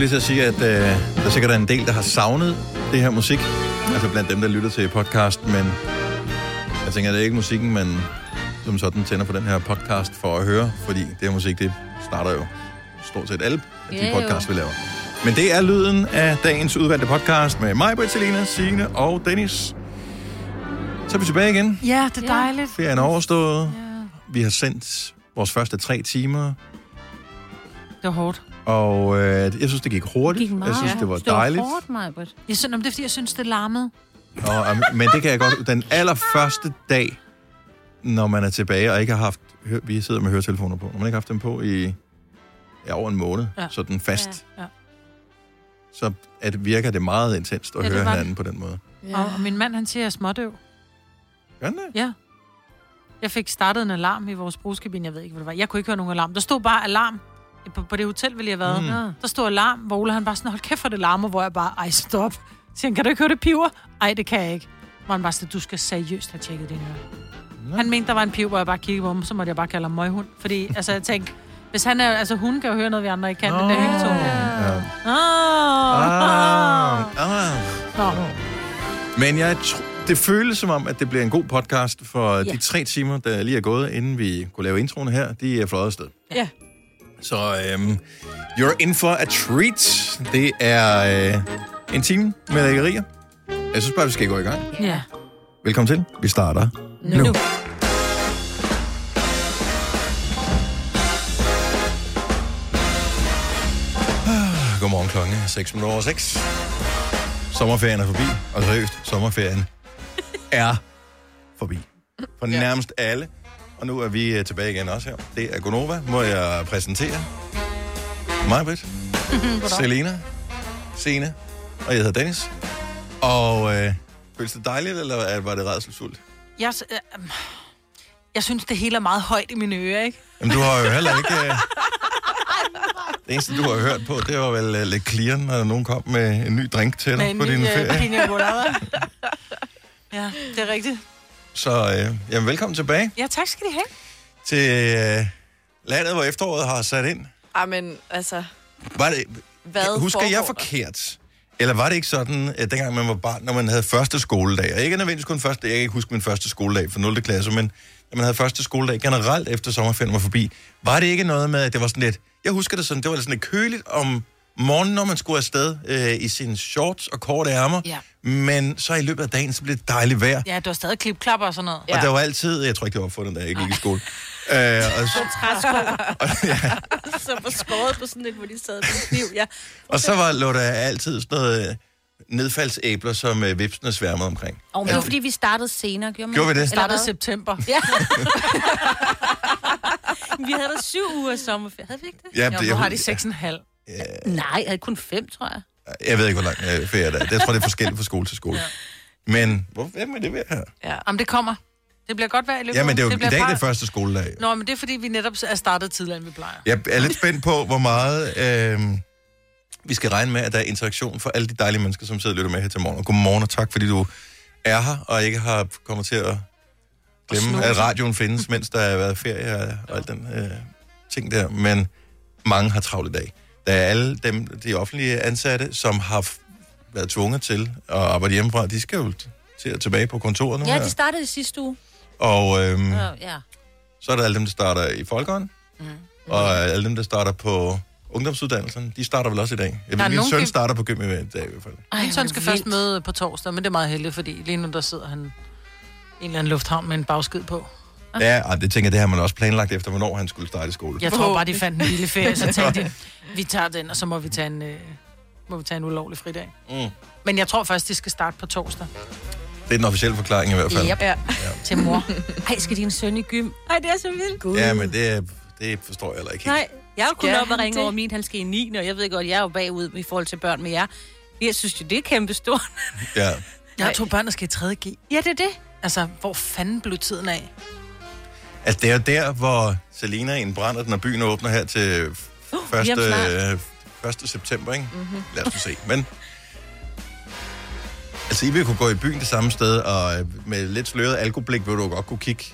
skulle lige til at sige, at øh, der sikkert er en del, der har savnet det her musik. Altså blandt dem, der lytter til podcast, men jeg tænker, det er ikke musikken, man som sådan tænder på den her podcast for at høre, fordi det her musik, det starter jo stort set alle af de Ja, jo. podcasts, vi laver. Men det er lyden af dagens udvalgte podcast med mig, Britt, Selina, Signe og Dennis. Så er vi tilbage igen. Ja, det er dejligt. Ferien er overstået. Vi har sendt vores første tre timer, Det var hårdt. Og øh, jeg synes, det gik hurtigt. Gik meget. jeg synes, det var Det var dejligt. hårdt, Majbert. Jeg synes, det er fordi, jeg synes, det larmede. Um, men det kan jeg godt... Den allerførste dag, når man er tilbage og ikke har haft... Vi sidder med høretelefoner på. Når man ikke har haft dem på i ja, over en måned, ja. Ja. sådan fast, Ja. så at virker det meget intenst at Ja, det høre var det. hinanden på den måde. Ja. Og, og min mand, han siger, at jeg er smådøv. Gør den det? Ja. Jeg fik startet en alarm i vores brugskabine. Jeg ved ikke, hvad det var. Jeg kunne ikke høre nogen alarm. Der stod bare alarm. På, på det hotel ville jeg have været. Mm. Mm. Der stod alarm, hvor Ole han bare sådan, hold kæft for det larmer, hvor jeg bare, ej stop. Så siger han, kan du ikke høre det piver? Ej, det kan jeg ikke. Hvor han bare sådan, du skal seriøst have tjekket dine ører. Han mente, der var en piv, hvor jeg bare kiggede på ham, så måtte jeg bare kalde ham møghund. Fordi, altså, jeg tænkte, hvis han er, altså hun kan jo høre noget, vi andre ikke kan, den der hyggetone. Ja. Ah, Ah, ah. Nå. Men jeg tr- det føles som om, at det bliver en god podcast, for. Ja. de tre timer, der lige er gået, inden vi kunne lave introen her, de er fløjet afsted. Ja. Så øhm, you're in for a treat. Det er øh, en time med lækkerier. Jeg synes bare, vi skal gå i gang. Ja. Velkommen til. Vi starter nu. Nu. nu. Godmorgen klokken er 6 minutter over 6. Sommerferien er forbi, og seriøst, sommerferien er forbi. For nærmest alle. Og nu er vi øh, tilbage igen også her. Det er Gonova. Må jeg præsentere mig, Britt, Selena, Sene, og jeg hedder Dennis. Og øh, føles det dejligt, eller er- var det redselsfuldt? Jeg, øh, øh, jeg synes, det hele er meget højt i mine ører, ikke? Jamen, du har jo heller ikke... Øh... Det eneste, du har hørt på, det var vel uh, lidt clear, når nogen kom med en ny drink til dig Med en på ny din øh, ferie. pina colada. Ja, det er rigtigt. Så øh, jamen, velkommen tilbage Ja, tak skal de have. til øh, landet, hvor efteråret har sat ind. Jamen, altså, Var det, hvad husker jeg forkert? Eller var det ikke sådan, at dengang man var barn, når man havde første skoledag, og ikke nødvendigvis kun første, jeg kan ikke huske min første skoledag for 0. klasse, men når man havde første skoledag generelt efter sommerferien var forbi, var det ikke noget med, at det var sådan lidt, jeg husker det sådan, det var sådan lidt køligt om morgenen, når man skulle afsted øh, i sine shorts og korte ærmer, Ja. men så i løbet af dagen, så blev det dejligt vejr, Ja, du har stadig klipklapper og sådan noget. ja. og der var altid, jeg tror ikke, det var opfundet, da jeg ikke gik i skole. Øh, og, så, og, ja, Så var skåret på sådan et, hvor de sad med en kniv. Ja. og så var, lå der altid sådan noget øh, nedfaldsæbler, som øh, vipsene sværmede omkring. Og det var, fordi vi startede senere, gjorde man Gjorde vi det? Eller Startede hvad? september. Ja. vi havde da syv uger sommerferie. Havde vi ikke det? Ja, Jo, det- nu jeg- har de seks og en halv. Nej, jeg havde kun fem, tror jeg. Jeg ved ikke, hvor lang øh, ferie det er. Jeg tror, det er forskelligt fra skole til skole. Ja. Men hvor, hvem er det ved her? Ja. Om det kommer. Det bliver godt vejr i løbet Jamen, det er jo i bliver dag bare- det første skoledag. Nå, men det er fordi, vi netop er startet tidligere, end vi plejer. Jeg er lidt spændt på, hvor meget øh, vi skal regne med, at der er interaktion for alle de dejlige mennesker, som sidder og lytter med her til morgen. Og godmorgen, og tak fordi du er her, og ikke har kommet til at glemme, at radioen findes, mens der har været ferie og, og alt den øh, ting der. Men mange har travlt i dag. Der er alle dem, de offentlige ansatte, som har været tvunget til at arbejde hjemmefra. De skal jo til at tilbage på kontoret nu Ja, her. de startede i sidste uge. Og øhm, Ja, ja. så er der alle dem, der starter i Folkeånden, mm. og alle dem, der starter på ungdomsuddannelsen. De starter vel også i dag. Jeg Der er ved, min nogen søn gym- starter på gym i dag i hvert fald. Ej, Min søn skal vildt. først møde på torsdag, men det er meget heldigt, fordi lige nu der sidder han i en eller anden lufthavn med en bagskid på. Ja, og det tænker jeg, det har man også planlagt efter, hvornår han skulle starte i skole. Jeg tror bare, de fandt en lille ferie, så tænkte de, vi tager den, og så må vi tage en, øh, må vi tage en ulovlig fridag. Mm. Men jeg tror først, de skal starte på torsdag Det er den officielle forklaring i hvert fald. Yep. Ja. til mor. Ej, skal din søn i gym? Ej, det er så vildt. Gud. Ja, men det, er- det forstår jeg heller ikke helt. Nej, jeg jo kun op og ringe det? over min, han skal i 9. Og jeg ved godt, jeg er jo bagud i forhold til børn med jer. Jeg synes jo, det er kæmpe stort. Ja. Jeg har to børn, der skal i 3. G. ja, det er det. Altså, hvor fanden blev tiden af? Altså, det er jo der, hvor Selina indbrænder, når byen åbner her til lige om 1. snart. Øh, 1. september, ikke? Mm-hmm. Lad os se. Men altså, I vil kunne gå i byen det samme sted, og øh, med lidt sløret alkoblik vil du godt kunne kigge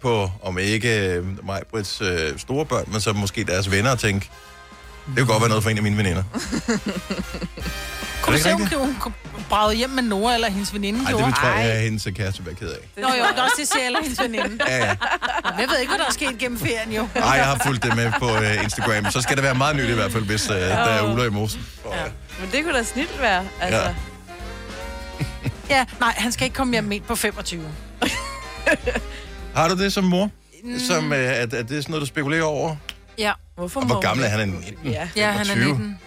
på, om ikke øh, mig, Brits øh, store børn, men så måske deres venner og tænke, Det kunne godt være noget for en af mine veninder. Kunne du se, hun, hun, bragede hjem med Nora eller hendes veninde Nej, det tror jeg, at hendes kæreste bliver ked af. Nå jo, det er også det, eller hendes veninde. Ja, ja. Men Jeg ved ikke, hvad der er sket gennem ferien, jo. Ej, jeg har fulgt det med på uh, Instagram. Så skal det være meget nyt i hvert fald, hvis uh, der er uler i mosen. Og, Ja. Men det kunne da snilt være. Altså, Ja. Ja, nej, han skal ikke komme hjem med på 25. Har du det som mor? Som, uh, at, at det er sådan noget, du spekulerer over? Ja, Hvorfor Og hvor gammel er han? Er 19? Ja. ja han er 25. 19.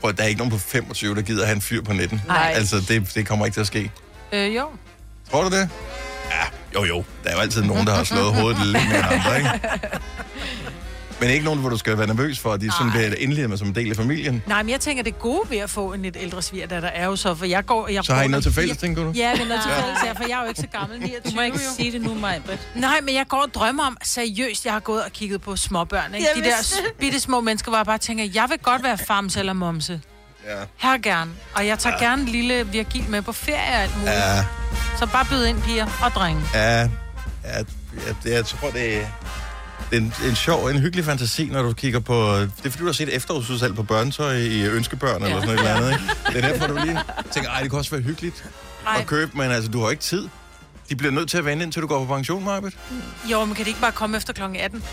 Prøv, der er ikke nogen på 25, der gider have en fyr på 19. Nej. Altså, det, det kommer ikke til at ske. Øh, jo. Tror du det? Ja, jo jo. Der er jo altid nogen, der har slået hovedet lidt mere end andre, ikke? Men ikke nogen, hvor du skal være nervøs for, at de sådan bliver indledet med som en del af familien. Nej, men jeg tænker, det gode ved at få en lidt ældre svigerdatter er jo så, for jeg går... Jeg Så har I noget til fælles, tænker du? Ja, er noget til fælles her, for jeg er jo ikke så gammel, 29 Du må ikke jo. sige det nu, Majbrit. Nej, men jeg går og drømmer om, seriøst, jeg har gået og kigget på småbørn, ikke? Jeg De der bitte små mennesker, hvor jeg bare tænker, jeg vil godt være farms eller momse. Ja. Her gerne. Og jeg tager ja. gerne lille Virgil med på ferie og alt muligt. Ja. Ja, Så bare byd ind, piger og drenge. ja, ja, ja det, jeg tror, det er, en, en sjov, en hyggelig fantasi, når du kigger på... Det er fordi, du har set efterårsudsalg på børnetøj i Ønskebørn, eller sådan noget andet, ikke? Det er derfor, du lige tænker, ej, det kan også være hyggeligt Nej. at købe, men altså, du har ikke tid. De bliver nødt til at vente, indtil du går på pension, Marbet. Jo, men kan det ikke bare komme efter kl. 18?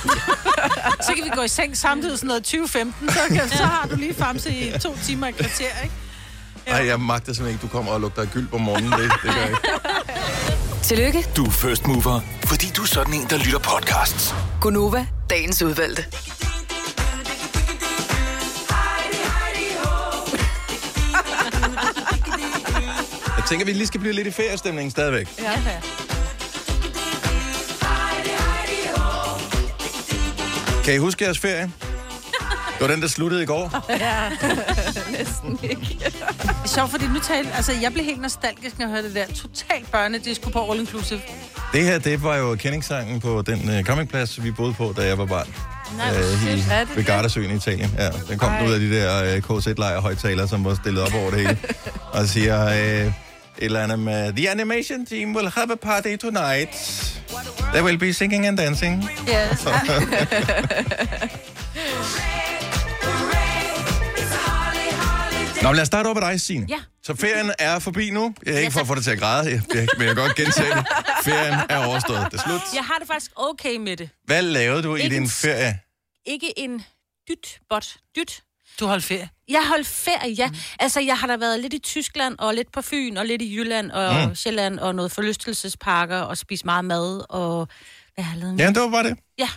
så kan vi gå i seng samtidig sådan noget 2015, så, kan, så har du lige famse i to timer i kvarter, ikke? Nej, jeg magter simpelthen ikke, du kommer og lugter af gyld på morgenen. Det, det gør jeg ikke. Tillykke, Du er first mover, fordi du er sådan en, der lytter podcasts. Gunova, dagens udvalgte. Tænker, vi lige skal blive lidt i feriestemningen stadigvæk. Ja. Kan I huske jeres ferie? Det var den, der sluttede i går. Næsten ikke. Sjovt, fordi nu talte, altså jeg blev helt nostalgisk, når jeg hørte det der totalt børnedisco på All Inclusive. Det her, det var jo kendingssangen på den uh, campingplads, vi boede på, da jeg var barn. Nej, hvor i, Er det ved? Gardasøen i Italien. Ja, den kom Ej. ud af de der uh, KZ-lejr højtalere, som var stillet op over det hele. Og siger et eller andet med, The animation team will have a party tonight. They will be singing and dancing. Yes. Nå, men lad os starte op med dig, Signe. Ja. Så ferien er forbi nu. Jeg er ikke for at få dig til at græde, jeg, jeg, men jeg kan godt gentage det. Ferien er overstået. Det er slut. Jeg har det faktisk okay med det. Hvad lavede du i Ikke din en- ferie? Ikke en dyt, bot, dyt. Du holdt ferie. Jeg holdt ferie, ja. Mm. Altså, jeg har da været lidt i Tyskland, og lidt på Fyn, og lidt i Jylland, og mm. Sjælland, og noget forlystelsesparker, og spist meget mad, og hvad har jeg lavet? Ja, det var det. ja.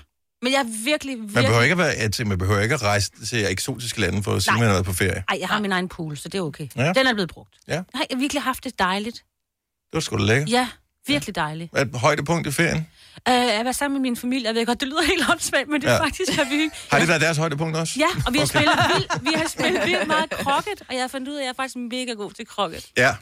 Men jeg er virkelig, virkelig... Man behøver ikke at, være, at, man behøver ikke at rejse til eksotiske lande for at sige, Nej. man har været på ferie. Ej, jeg har min egen pool, så det er okay. Ja. Den er blevet brugt. Ja. Jeg har virkelig haft det dejligt. Det var sgu da lækkert. Ja, virkelig dejligt. Hvad er højdepunkt i ferien? Uh, jeg var sammen med min familie, jeg ved godt, det lyder helt åndssvagt, men det er Ja. faktisk, at vi... Har det været deres højdepunkt også? Ja, og vi har Okay. okay. spillet vildt, vi har spillet vildt meget krokket, og jeg har fundet ud af, at jeg er faktisk mega god til krokket. Ja,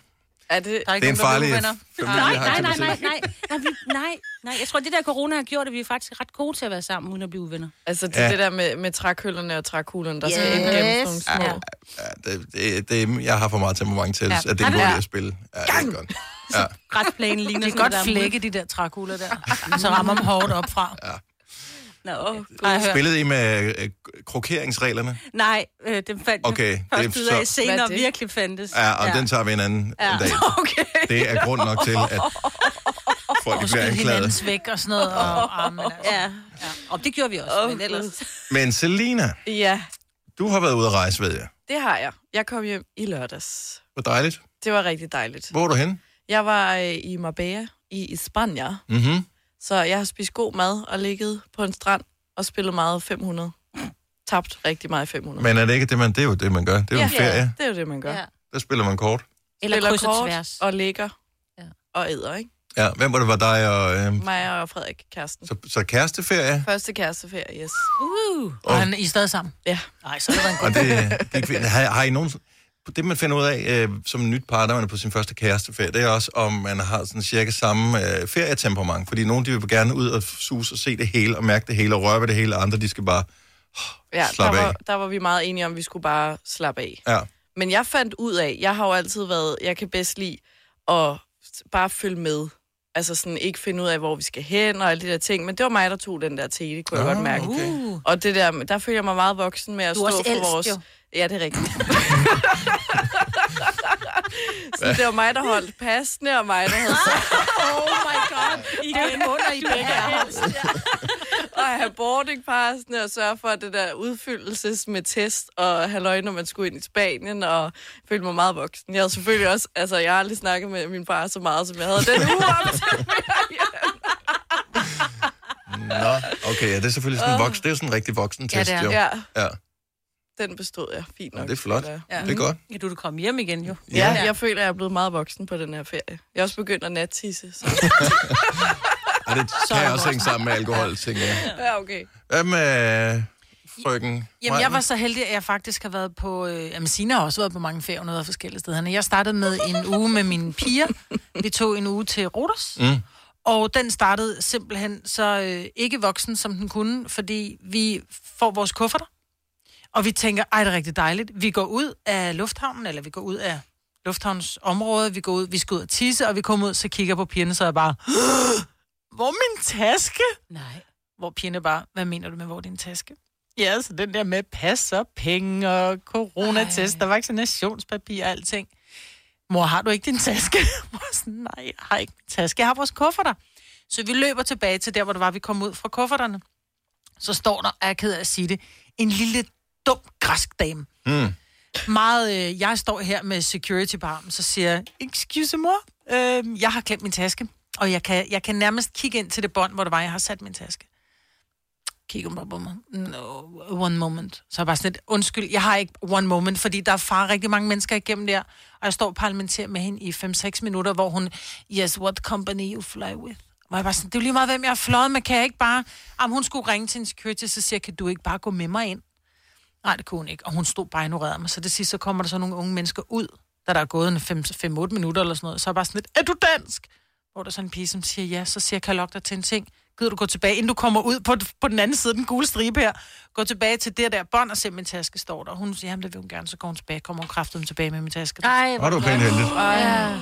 Er det... Der er det er ikke en farlig bliver uvenner. Nej, nej, nej, nej, nej, nej, vi, nej, nej. Jeg tror, det der corona har gjort, at vi er faktisk ret gode til at være sammen, uden at blive uvenner. Altså, det, Ja. ja. det der med, med trækøllerne og trækuglerne, der skal Yes. ind gennem sådan nogle små... Ja. Ja, det, det, det, jeg har for meget temperament til, Ja. at det er en Ja, god idé at spille. Ja, det er godt. Ja. Græsplænen ligner Det er godt flække, de der trækugler der. Så rammer dem hårdt op fra. Nå, hørt. Spillede I med øh, krokeringsreglerne? nej, øh, den fandt Okay, jeg det først ud af så- senere er det? virkelig fandtes. Ja, og ja. den tager vi en anden ja. Ja. dag. Okay. Det er grund nok til, at folk Og bliver anklaget. hinandens væk og sådan noget. Og, ah, men altså. Ja, ja. og det gjorde vi også, Åh, men ellers... Men Selina, Ja, du har været ude at rejse, ved jeg. det har jeg. Jeg kom hjem i lørdags. Hvor dejligt. Det var rigtig dejligt. Hvor er du hen? Jeg var øh, i Marbella i Spanien, Mm-hmm. Så jeg har spist god mad og ligget på en strand og spillet meget 500. Tabt rigtig meget 500. Men er det ikke det, man, det er jo det, man gør. Det er jo en ferie. det er jo det, man gør. Ja. Der spiller man kort. Eller Spiller kryds og kort tværs. og ligger Ja. og æder, ikke? Ja, hvem var det, var dig og... Øh, Mig og Frederik, kæresten. så, så kæresteferie, Første kæresteferie, yes. Uh. Og han, I er stadig sammen? Ja. Nej, så er det en god og det, det fint. har, har I nogen... Det, man finder ud af øh, som nyt par, når man er på sin første kæresteferie, det er også, om man har sådan cirka samme øh, ferietemperament. Fordi nogle, de vil gerne ud og sus og se det hele, og mærke det hele, og røre ved det hele, og andre, de skal bare... Ja, der Slap af. var, der var vi meget enige om, at vi skulle bare slappe af. Ja, Men jeg fandt ud af, jeg har jo altid været, jeg kan bedst lide at bare følge med. Altså sådan ikke finde ud af, hvor vi skal hen og alle de der ting. Men det var mig, der tog den der tele, kunne jeg Ah, godt mærke. okay. Og det der, der føler jeg mig meget voksen med at Du stå også for vores... jo. Ja, det er rigtigt. så det var mig, der holdt passene, og mig, der havde sagt, Oh my god. Igen under i begge at have boardingpassene og sørge for det der udfyldelses med test og halløj, når man skulle ind i Spanien, og følte mig meget voksen. Jeg havde selvfølgelig også, altså jeg har aldrig snakket med min far så meget, som jeg havde den uge op til. Nå, okay, ja, det er selvfølgelig sådan en voksen, det er sådan en rigtig voksen test, Ja, det er. jo. Ja, Ja, den bestod jeg fint nok. det er flot. jeg. Ja. Det er godt. Ja, du er kommet hjem igen jo. Ja, jeg føler, jeg er blevet meget voksen på den her ferie. Jeg er også begyndt at nattisse. Så. Og det kan også hænge sammen med alkohol, tænker jeg. Ja, okay. Hvad med frøken? Jamen, jeg var så heldig, at jeg faktisk har været på... Øh, jamen, Sina har også været på mange ferier, noget forskellige steder. Jeg startede med en uge med mine piger. Vi tog en uge til Rodos. Mm. Og den startede simpelthen så øh, ikke voksen, som den kunne, fordi vi får vores kufferter. Og vi tænker, ej, det er rigtig dejligt. Vi går ud af lufthavnen, eller vi går ud af lufthavnsområdet, vi går ud, vi skal ud og tisse, og vi kommer ud, så kigger på pigerne, så er jeg bare, hvor er min taske? Nej. Hvor pigerne bare, hvad mener du med, hvor er din taske? Ja, så den der med pas og penge og coronatest, der vaccinationspapir og alting. Mor, har du ikke din taske? Mor, sådan, nej, jeg har ikke min taske. Jeg har vores kufferter. Så vi løber tilbage til der, hvor det var, vi kom ud fra kufferterne. Så står der, er jeg ked af at sige det, en lille dum græsk dame. Mm. Meget, øh, jeg står her med security på armen, så siger jeg, excuse mor, øh, jeg har glemt min taske. Og jeg kan, jeg kan nærmest kigge ind til det bånd, hvor det var, jeg har sat min taske. Kigger hun bare på mig. No, one moment. Så er jeg bare sådan lidt, undskyld, jeg har ikke one moment, fordi der er far rigtig mange mennesker igennem der, og jeg står og parlamenterer med hende i 5-6 minutter, hvor hun, yes, what company you fly with? Hvor jeg bare sådan, det er jo lige meget, hvem jeg har fløjet med, kan jeg ikke bare... Jamen, hun skulle ringe til en security, så siger jeg, kan du ikke bare gå med mig ind? Nej, det kunne hun ikke, og hun stod bare og ignorerede mig. Så det sidste, så kommer der så nogle unge mennesker ud, da der er gået en 5-8 minutter eller sådan noget, så er jeg bare sådan lidt, er du dansk? Hvor der er sådan en pige, som siger ja, så siger jeg, kan jeg lokke dig til en ting? Gider du gå tilbage, inden du kommer ud på, på den anden side af den gule stribe her? Gå tilbage til det der bånd og se, min taske står der. Og hun siger, jamen det vil hun gerne, så går hun tilbage. Kommer hun kraftigt tilbage med min taske. Ej, Var du pænt heldig? Ja.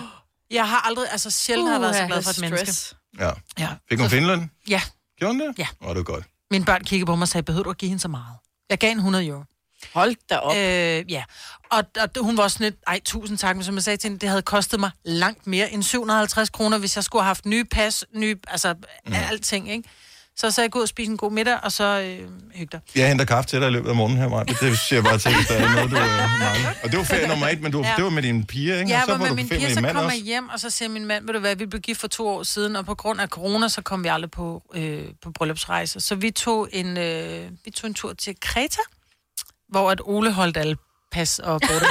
Jeg har aldrig, altså sjældent har jeg været så glad for et menneske. Ja. Ja. Fik hun Finland? Ja, Gjorde hun det? Ja. Åh, det var godt. mine børn kiggede på mig og sagde, behøver du at give hende så meget? Jeg gav hende 100 euro. Hold da op. Øh, ja, og, og hun var også sådan lidt, ej, tusind tak, men som jeg sagde til hende, det havde kostet mig langt mere end 750 kroner, hvis jeg skulle have haft nye pas, nye, altså mm. alting, ikke? Så så jeg gå ud og spise en god middag, og så øh, hygge dig. Jeg henter kaffe til dig i løbet af morgenen her, Maja. Det siger jeg bare til, hvis der er noget, du øh, mangler. Og det var ferie nummer et, men du, Ja. det var med dine piger, ikke? Ja, og så var med min piger, så din kommer jeg hjem, og så siger min mand, ved du hvad, vi blev gift for to år siden, og på grund af corona, så kom vi aldrig på, øh, på bryllupsrejse. Så vi tog, en, øh, vi tog en tur til Kreta, hvor at Ole holdt alle pas og både.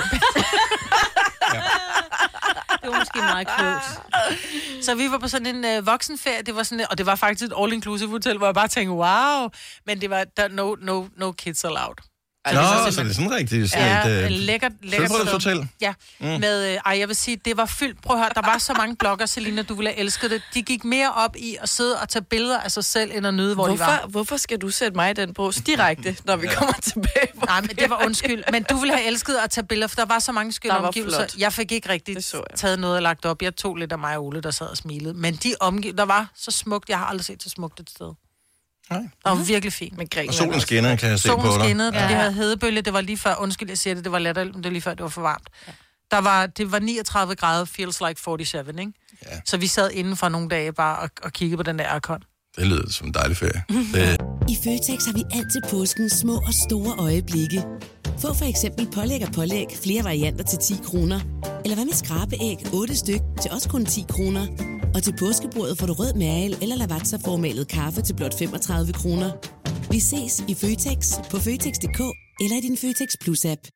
Det var måske meget klogt. Så vi var på sådan en øh, voksenferie, det var sådan, og det var faktisk et all-inclusive hotel, hvor jeg bare tænkte, wow, men det var der no, no, no kids allowed. Nå, det var så det simpelthen- er sådan rigtig sådan Ja, et... Øh, lækkert, lækkert sted. Sølvbrødshotel? Ja, mm. med, øh, ej, jeg vil sige, det var fyldt. Prøv at høre, der var så mange blogger, Selina, du ville have elsket det. De gik mere op i at sidde og tage billeder af sig selv, end at nyde, hvor de var. Hvorfor, hvorfor skal du sætte mig i den bås direkte, når vi kommer tilbage? Nej, men det var undskyld. Men du ville have elsket at tage billeder, for der var så mange skønne Der var omgivelser. flot. Jeg fik ikke rigtig så taget noget og lagt op. Jeg tog lidt af mig og Ole, der sad og smilede. Men de omgivelser, der var så smukt. Jeg har aldrig set så smukt et sted. Nej. Det var virkelig fint. Med Grækenland Og solen skinner, kan jeg se på Solen dig. skinnede, ja. Ja. de havde hedebølge, det var lige før, undskyld, jeg siger det, det var latterligt, men det var lige før, det var for varmt. Der var, det var 39 grader, feels like 47, ikke? Ja. Så vi sad inden for nogle dage bare og, og kiggede på den der arkon. Det lyder som en dejlig ferie. Det, I Føtex har vi altid påsken små og store øjeblikke. Få for eksempel pålæg og pålæg flere varianter til 10 kroner. Eller hvad med skrabeæg 8 styk til også kun 10 kroner. Og til påskebordet får du rød mal eller lavatserformalet kaffe til blot 35 kroner. Vi ses i Føtex på Føtex.dk eller i din Føtex Plus-app.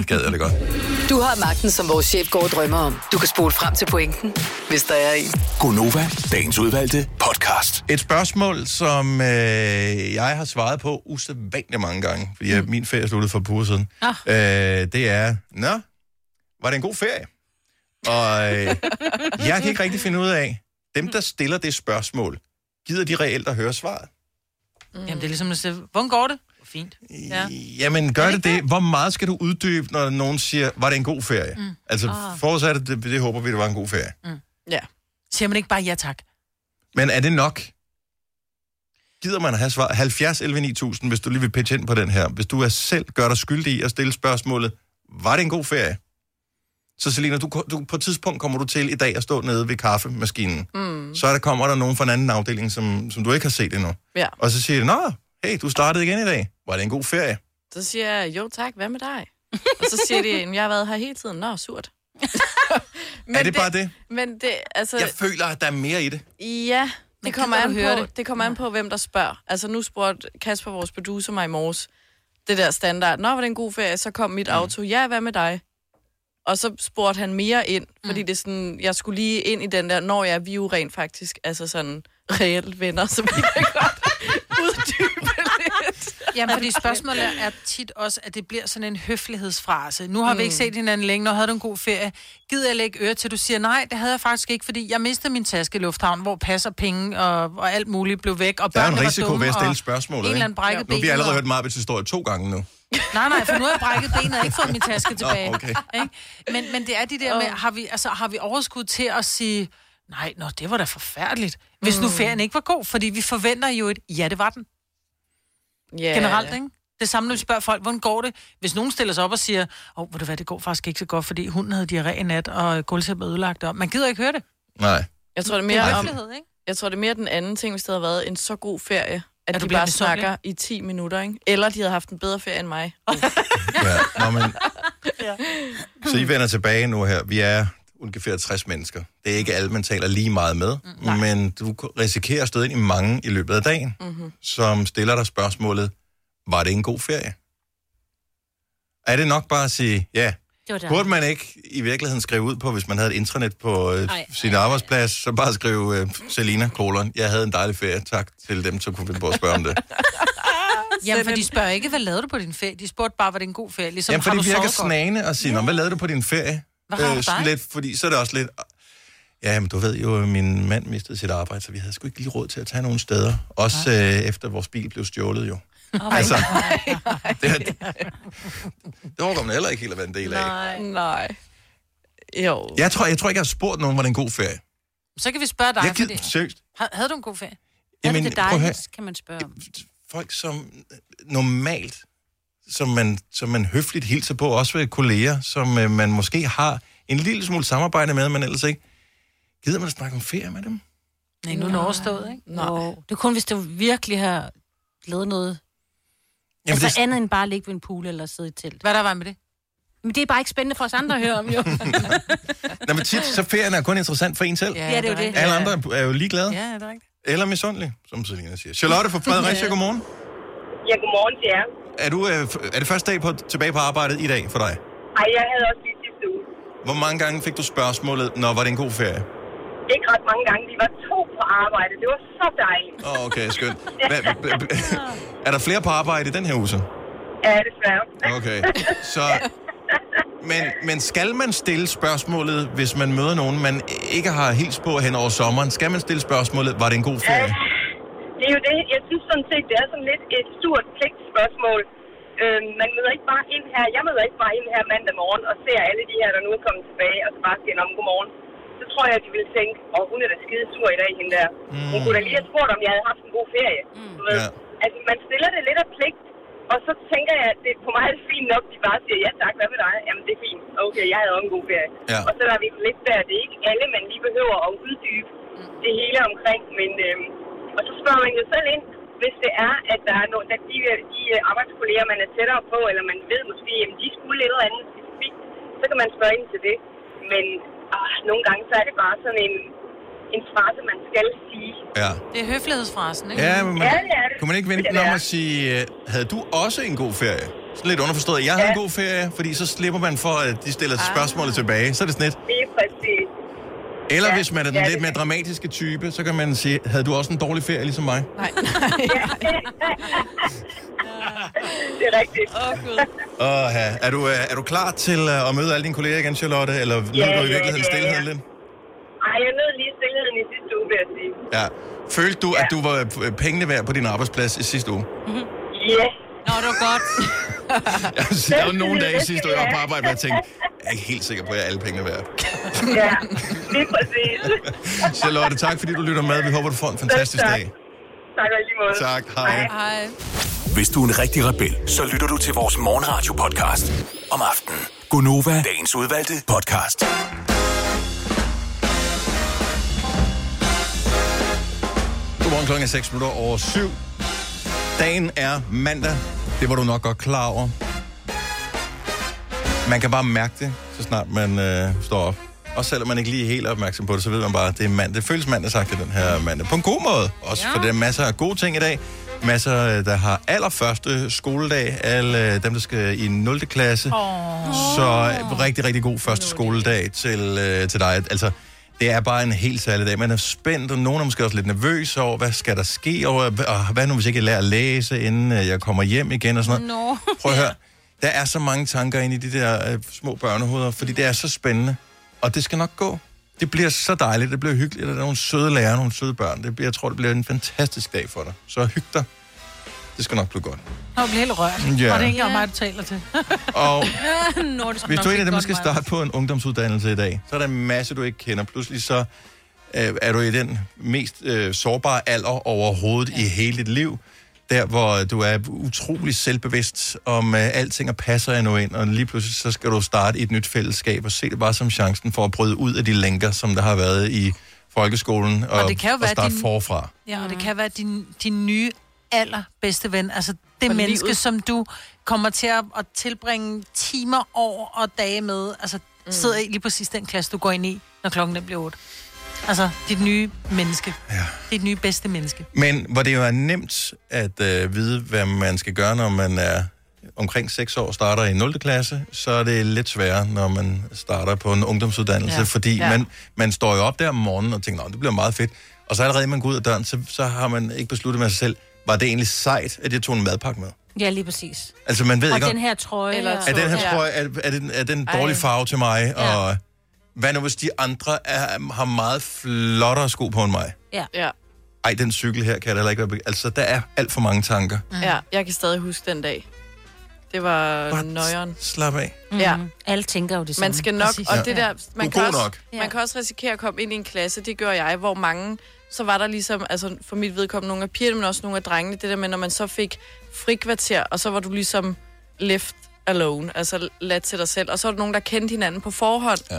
Det gad jeg det godt. Du har magten, som vores chef går og drømmer om. Du kan spole frem til pointen, hvis der er en. Gonova, dagens udvalgte podcast. Et spørgsmål, som øh, jeg har svaret på usædvanligt mange gange, fordi mm. min ferie sluttede for et par uger siden. Ah. Øh, det er, nå, var det en god ferie? Og øh, jeg kan ikke rigtig finde ud af, dem der stiller det spørgsmål, gider de reelt at høre svaret? Mm. Jamen, det er ligesom at sige, hvordan går det? Fint. Ja. Jamen, gør det det? Hvor meget skal du uddybe, når nogen siger, var det en god ferie? Mm. Altså, Ah. forudsat, at det, det håber vi, det var en god ferie. Mm. Ja. Siger man ikke bare ja tak? Men er det nok? Gider man at have svar? 70 11 9000, hvis du lige vil pitche ind på den her. Hvis du er selv gør dig skyldig i at stille spørgsmålet, var det en god ferie? Så Selina, du, du, på et tidspunkt kommer du til i dag at stå nede ved kaffemaskinen. Mm. Så er der, kommer der nogen fra en anden afdeling, som, som du ikke har set endnu. Ja. Og så siger de, nå, hey, du startede igen i dag. Var det en god ferie? Så siger jeg, jo tak, hvad med dig? Og så siger de, jeg har været her hele tiden. Nå, surt. men er det, bare det? Men det, altså... Jeg føler, at der er mere i det. Ja, Men det kommer, an på, det? det? kommer an på, hvem der spørger. Altså, nu spurgte Kasper, vores producer, mig i morges, det der standard. Nå, var det en god ferie? Så kom mit auto. Ja, hvad med dig? Og så spurgte han mere ind, fordi det er sådan, jeg skulle lige ind i den der, når jeg er vi jo rent faktisk, altså sådan reelt venner, så vi kan godt uddybe. Jamen, fordi spørgsmålet er tit også, at det bliver sådan en høflighedsfrase. Nu har mm. vi ikke Mm. set hinanden længe, når havde du en god ferie. Gider jeg lægge øre til, du siger, nej, det havde jeg faktisk ikke, fordi jeg mistede min taske i lufthavnen, hvor passer penge og, og alt muligt blev væk. Og Der er en var risiko dumme, ved at stille og spørgsmålet. En eller anden brækket Nu har vi allerede hørt Marbets historie to gange nu. Nej, nej, for nu har jeg brækket benet og ikke fået min taske tilbage. okay. Ikke? Men, men det er de der med, har vi, altså, har vi overskud til at sige, nej, nå, det var da forfærdeligt. Hvis nu Mm. ferien ikke var god, fordi vi forventer jo et, ja, det var den. Ja. Generelt, ikke? Det samme, når vi spørger folk, hvordan går det? Hvis nogen stiller sig op og siger, åh, oh, ved du hvad, det går faktisk ikke så godt, fordi hunden havde diarré i nat, og gulvtæppet er ødelagt. Og man gider ikke høre det. Nej. Jeg tror, det er Det er mere om, ikke? jeg tror, det er mere den anden ting, hvis det havde været en så god ferie, at, du de bare snakker i 10 minutter, ikke? Eller de havde haft en bedre ferie end mig. Ja, nå, men... Så I vender tilbage nu her. Vi er ungefær 60 mennesker. Det er ikke alle, man taler lige meget med, mm, men du risikerer at støde ind i mange i løbet af dagen, Mm-hmm. som stiller dig spørgsmålet, var det en god ferie? Er det nok bare at sige, ja, Det burde man ikke i virkeligheden skrive ud på, hvis man havde et intranet på øh, Ej. sin arbejdsplads, så bare skrive, øh, Selina, kolon, jeg havde en dejlig ferie, tak til dem, som kunne finde på at spørge om det. Jamen, for de spørger ikke, hvad lavede du på din ferie? De spurgte bare, var det en god ferie? Ligesom, Jamen, for det virker snagende at sige, "Nå, hvad lavede du på din ferie? Hvad har du sådan lidt, fordi så er det også lidt... Ja, men du ved jo, at min mand mistede sit arbejde, så vi havde sgu ikke lige råd til at tage nogen steder. Også øh, efter vores bil blev stjålet jo. Oh, altså, det, det, det overgår man heller ikke helt at være en del af. Nej. Nej. Jo. Jeg tror, jeg tror ikke, jeg har spurgt nogen, var det en god ferie. Så kan vi spørge dig. Jeg gider, fordi- seriøst. Ha- Havde du en god ferie? Jamen, det at høre. dejligt, kan man spørge om. folk, som normalt, som man, som man høfligt hilser på, også ved kolleger, som øh, man måske har en lille smule samarbejde med, men ellers ikke. Gider man at snakke om ferie med dem? Nej, nu er den overstået, ikke? Nej. Det er kun, hvis du virkelig har lavet noget. Jamen, altså det- det... andet end bare at ligge ved en pool eller sidde i telt. Hvad der var med det? Men det er bare ikke spændende for os andre at høre om, jo. Nå, men tit, så ferien er kun interessant for en selv. Ja, det er jo det. Alle andre er jo ligeglade. Ja, det er rigtigt. Eller misundelige, som Selina siger. Charlotte fra Fredericia, godmorgen. Ja, godmorgen til jer. Er, du, øh, er det første dag på, tilbage på arbejdet i dag for dig? Ej, jeg havde også lige sidste uge. Hvor mange gange fik du spørgsmålet, når var det en god ferie? Ikke ret mange gange. Vi var to på arbejde. Det var så dejligt. Åh, oh, okay, skønt. Hva, er der flere på arbejde i den her uge så? Ja, desværre. Okay, så... Men, men skal man stille spørgsmålet, hvis man møder nogen, man ikke har hils på hen over sommeren? Skal man stille spørgsmålet, var det en god ferie? Det er jo det. Jeg synes sådan set, det er sådan lidt et stort pligtspørgsmål. Øhm, man møder ikke bare ind her. Jeg møder ikke bare ind her mandag morgen og ser alle de her, der nu er kommet tilbage, og så bare siger om godmorgen. Så tror jeg, at de vil tænke, åh, oh, hun er da skide sur i dag, hende der. Mm. Hun kunne da lige have spurgt, om jeg havde haft en god ferie. Mm. Du ved. Ja. Altså, man stiller det lidt af pligt, og så tænker jeg, at det, på mig er det fint nok, de bare siger, ja tak, hvad med dig? Jamen, det er fint. Okay, jeg havde også en god ferie. Ja. Og så er vi lidt der, det er ikke alle, man lige behøver at uddybe det hele omkring, men øhm, og så spørger man jo selv ind, hvis det er, at der er nogle, at de, de arbejdskolleger, man er tættere på, eller man ved måske, at de skulle et eller andet specifikt, kan man spørge ind til det. Men ah, nogle gange, så er det bare sådan en, en frase, man skal sige. Ja. Det er høflighedsfrasen, ikke? Ja, men man, Ja, det er det. kunne man ikke vente Det den om at sige, øh, havde du også en god ferie? Sådan lidt underforstået, jeg havde en god ferie, fordi så slipper man for, at de stiller spørgsmålet tilbage. Så er det sådan lidt. Det er præcis. Eller Ja, hvis man er den ja, lidt det mere er. dramatiske type, så kan man sige, havde du også en dårlig ferie ligesom mig? Nej, Det er rigtigt. Åh, oh, Gud. Åh, ja. er, du, øh, er du klar til øh, at møde alle dine kolleger igen, Charlotte? Eller Ja, nyder du i ja, virkeligheden ja, stillheden ja. lidt? Ej, jeg nød lige stillheden i sidste uge, vil jeg sige. Ja. Følte du, at du var øh, pengene værd på din arbejdsplads i sidste uge? Ja. Nå, det var godt. Altså, der var nogle dage i sidste uge, jeg var på arbejde, hvor jeg tænkte, jeg er ikke helt sikker på, at jeg er alle pengene værd. Ja, lige præcis. Charlotte, tak fordi du lytter med. Vi håber, du får en fantastisk tak. dag. Tak og i lige måde. Tak, hej. Hej. Hvis du er en rigtig rebel, så lytter du til vores morgenradio-podcast om aftenen. Gunova, dagens udvalgte podcast. Godmorgen klokken er 6 minutter over 7. Dagen er mandag. Det var du nok godt klar over. Man kan bare mærke det, så snart man øh, står op. Og selvom man ikke lige er helt opmærksom på det, så ved man bare, at det er mandag. Det føles mandagsagtigt den her mandag. På en god måde. Også ja. for der er masser af gode ting i dag. Masser, øh, der har allerførste skoledag. Alle øh, dem, der skal i 0. klasse. Oh. Så øh, rigtig, rigtig god første skoledag til, øh, til dig. Altså, det er bare en helt særlig dag. Man er spændt, og nogen er måske også lidt nervøs over, hvad skal der ske, og og hvad nu, hvis jeg ikke lærer at læse, inden øh, jeg kommer hjem igen og sådan noget. Nå. Prøv at høre. Der er så mange tanker inde i de der øh, små børnehoveder, fordi det er så spændende, og det skal nok gå. Det bliver så dejligt, det bliver hyggeligt, og der er nogle søde lærere, nogle søde børn. Det bliver, jeg tror, det bliver en fantastisk dag for dig. Så hyg dig. Det skal nok blive godt. Jeg bliver helt rørt. Ja. Og det er ikke engang mig, du taler til. Og skal hvis du er en af dem, der skal starte på en ungdomsuddannelse i dag, så er der en masse, du ikke kender. Pludselig så øh, er du i den mest øh, sårbare alder overhovedet ja. i hele dit liv. Der, hvor du er utrolig selvbevidst om øh, alting og passer endnu ind, og lige pludselig så skal du starte i et nyt fællesskab og se det bare som chancen for at bryde ud af de lænker, som der har været i folkeskolen, og, Og det kan jo og være starte din- forfra. Ja, og det kan være din, din nye allerbedste ven. Altså det For menneske, livet. som du kommer til at, at tilbringe timer, år og dage med. Altså mm. sidder i lige præcis den klasse, du går ind i, når klokken den bliver 8. Altså dit nye menneske. Ja. Dit nye bedste menneske. Men hvor det jo er nemt at øh, vide, hvad man skal gøre, når man er omkring 6 år starter i 0. klasse, så er det lidt sværere, når man starter på en ungdomsuddannelse, ja. Fordi ja. Ja. man, man står jo op der om morgenen og tænker, "Nå, det bliver meget fedt. Og så allerede, man går ud af døren, så, så har man ikke besluttet med sig selv, var det egentlig sejt, at jeg tog en madpakke med? Ja, lige præcis. Altså, man ved Og ikke, den her trøje. Eller er den her Ja. trøje, er, er, den, er den en dårlig Ej. farve til mig? Ja. Og hvad nu, hvis de andre er, har meget flottere sko på end mig? Ja. Ja. Ej, den cykel her kan jeg heller ikke være... Altså, der er alt for mange tanker. ja, jeg kan stadig huske den dag. Det var Bare nøjeren. Slap af. Ja. Mhm. Alle tænker jo det samme. Man skal nok, Præcis. og Ja. det der, man er kan, også, nok. Ja. man kan også risikere at komme ind i en klasse, det gør jeg, hvor mange, så var der ligesom, altså for mit vedkommende nogle af pigerne, men også nogle af drengene, det der med, når man så fik frikvarter, og så var du ligesom left alone, altså ladt til dig selv, og så var der nogen, der kendte hinanden på forhånd, Ja.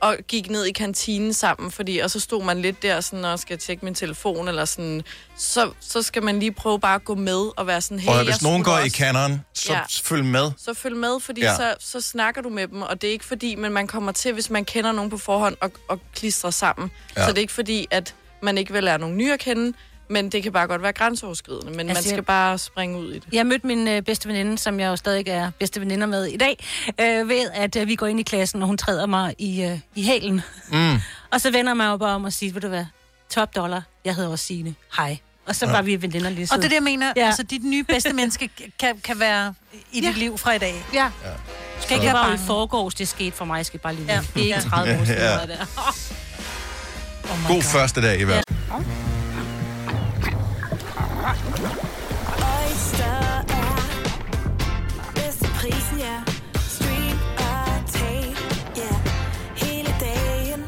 og gik ned i kantinen sammen, fordi, og så stod man lidt der sådan, og skal tjekke min telefon, eller sådan, så, så skal man lige prøve bare at gå med og være sådan, hey, Og hvis nogen går i også- kanonen, så Ja. følg med. så følg med, fordi Ja. så, så snakker du med dem, og det er ikke fordi, men man kommer til, hvis man kender nogen på forhånd, og, og klistrer sammen. Ja. Så det er ikke fordi, at man ikke vil lære nogen nye at kende, men det kan bare godt være grænseoverskridende, men Altså, man skal jeg- bare springe ud i det. Jeg mødte min øh, bedste veninde, som jeg jo stadig er bedste veninder med i dag, øh, ved at øh, vi går ind i klassen, og hun træder mig i, øh, i hælen. Mm. Og så vender man jo bare om og siger, ved du hvad, top dollar, jeg hedder også Signe. Hej. Og så var vi veninder lige Og det er jeg mener. Ja. Ja. Altså, dit nye bedste menneske kan, kan være i dit Ja. liv fra i dag. Ja. Du skal ikke Det være var jo i forgårs, det skete for mig, jeg skal bare lige Ja. ja. Det er ikke Ja. 30 år siden, Ja. ja. der. Oh God God. første dag i hvert fald. Oyster er bedst til prisen, ja. Er er.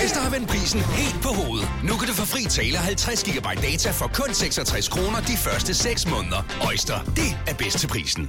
Øjster har vendt prisen helt på hovedet. Nu kan du få fri tale 50 GB data for kun 66 kroner de første 6 måneder. Øjster, det er bedst til prisen.